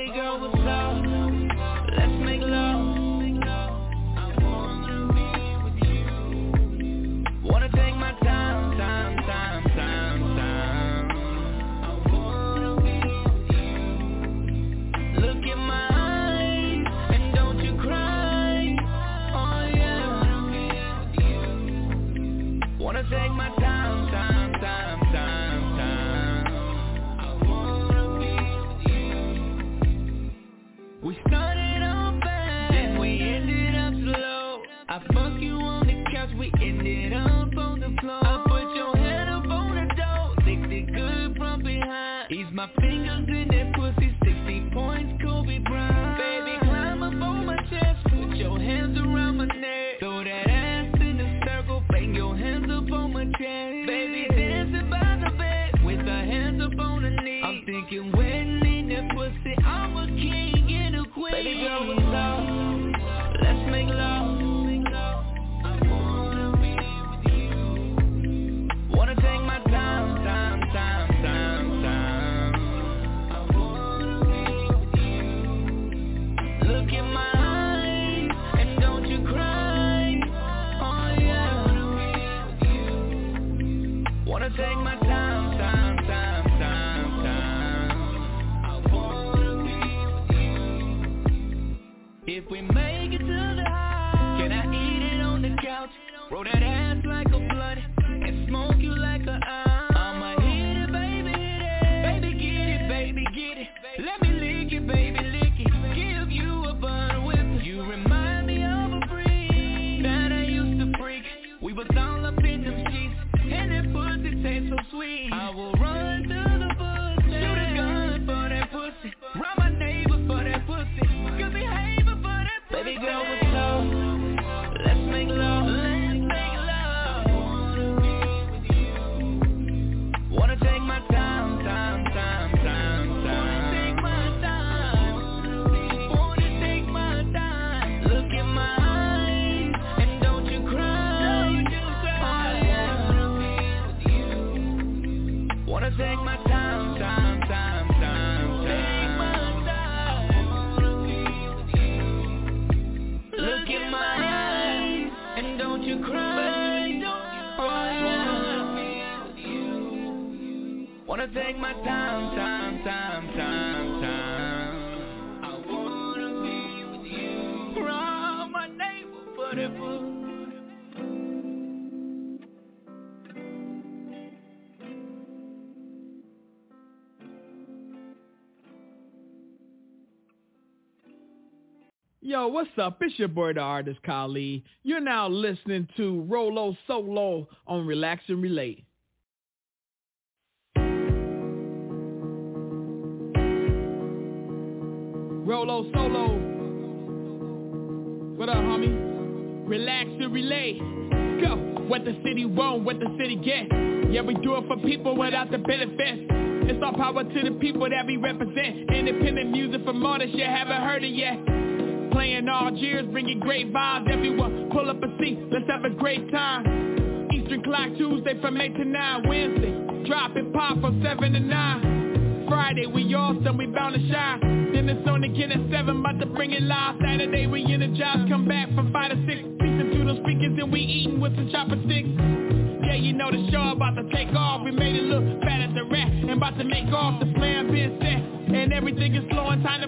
Baby girl, what's up? Let's What's up? It's your boy, the artist Khalid. You're now listening to Rolo Solo on Relax and Relate. Rolo Solo. What up, homie? Relax and relate. Go. What the city want, what the city get. Yeah, we do it for people without the benefits. It's all power to the people that we represent. Independent music from artists you haven't heard it yet. Playing all years, bringing great vibes. Everyone, pull up a seat, let's have a great time. Eastern clock Tuesday from 8 to 9. Wednesday, drop it pop from 7 to 9. Friday, we awesome, we bound to shine. Then it's on again at 7, about to bring it live. Saturday, we energize, come back from 5 to 6. Speaking through those speakers and we eating with some chopper sticks. Yeah, you know the show about to take off. We made it look bad at the rap and about to make off. The plan been set and everything is flowing. Time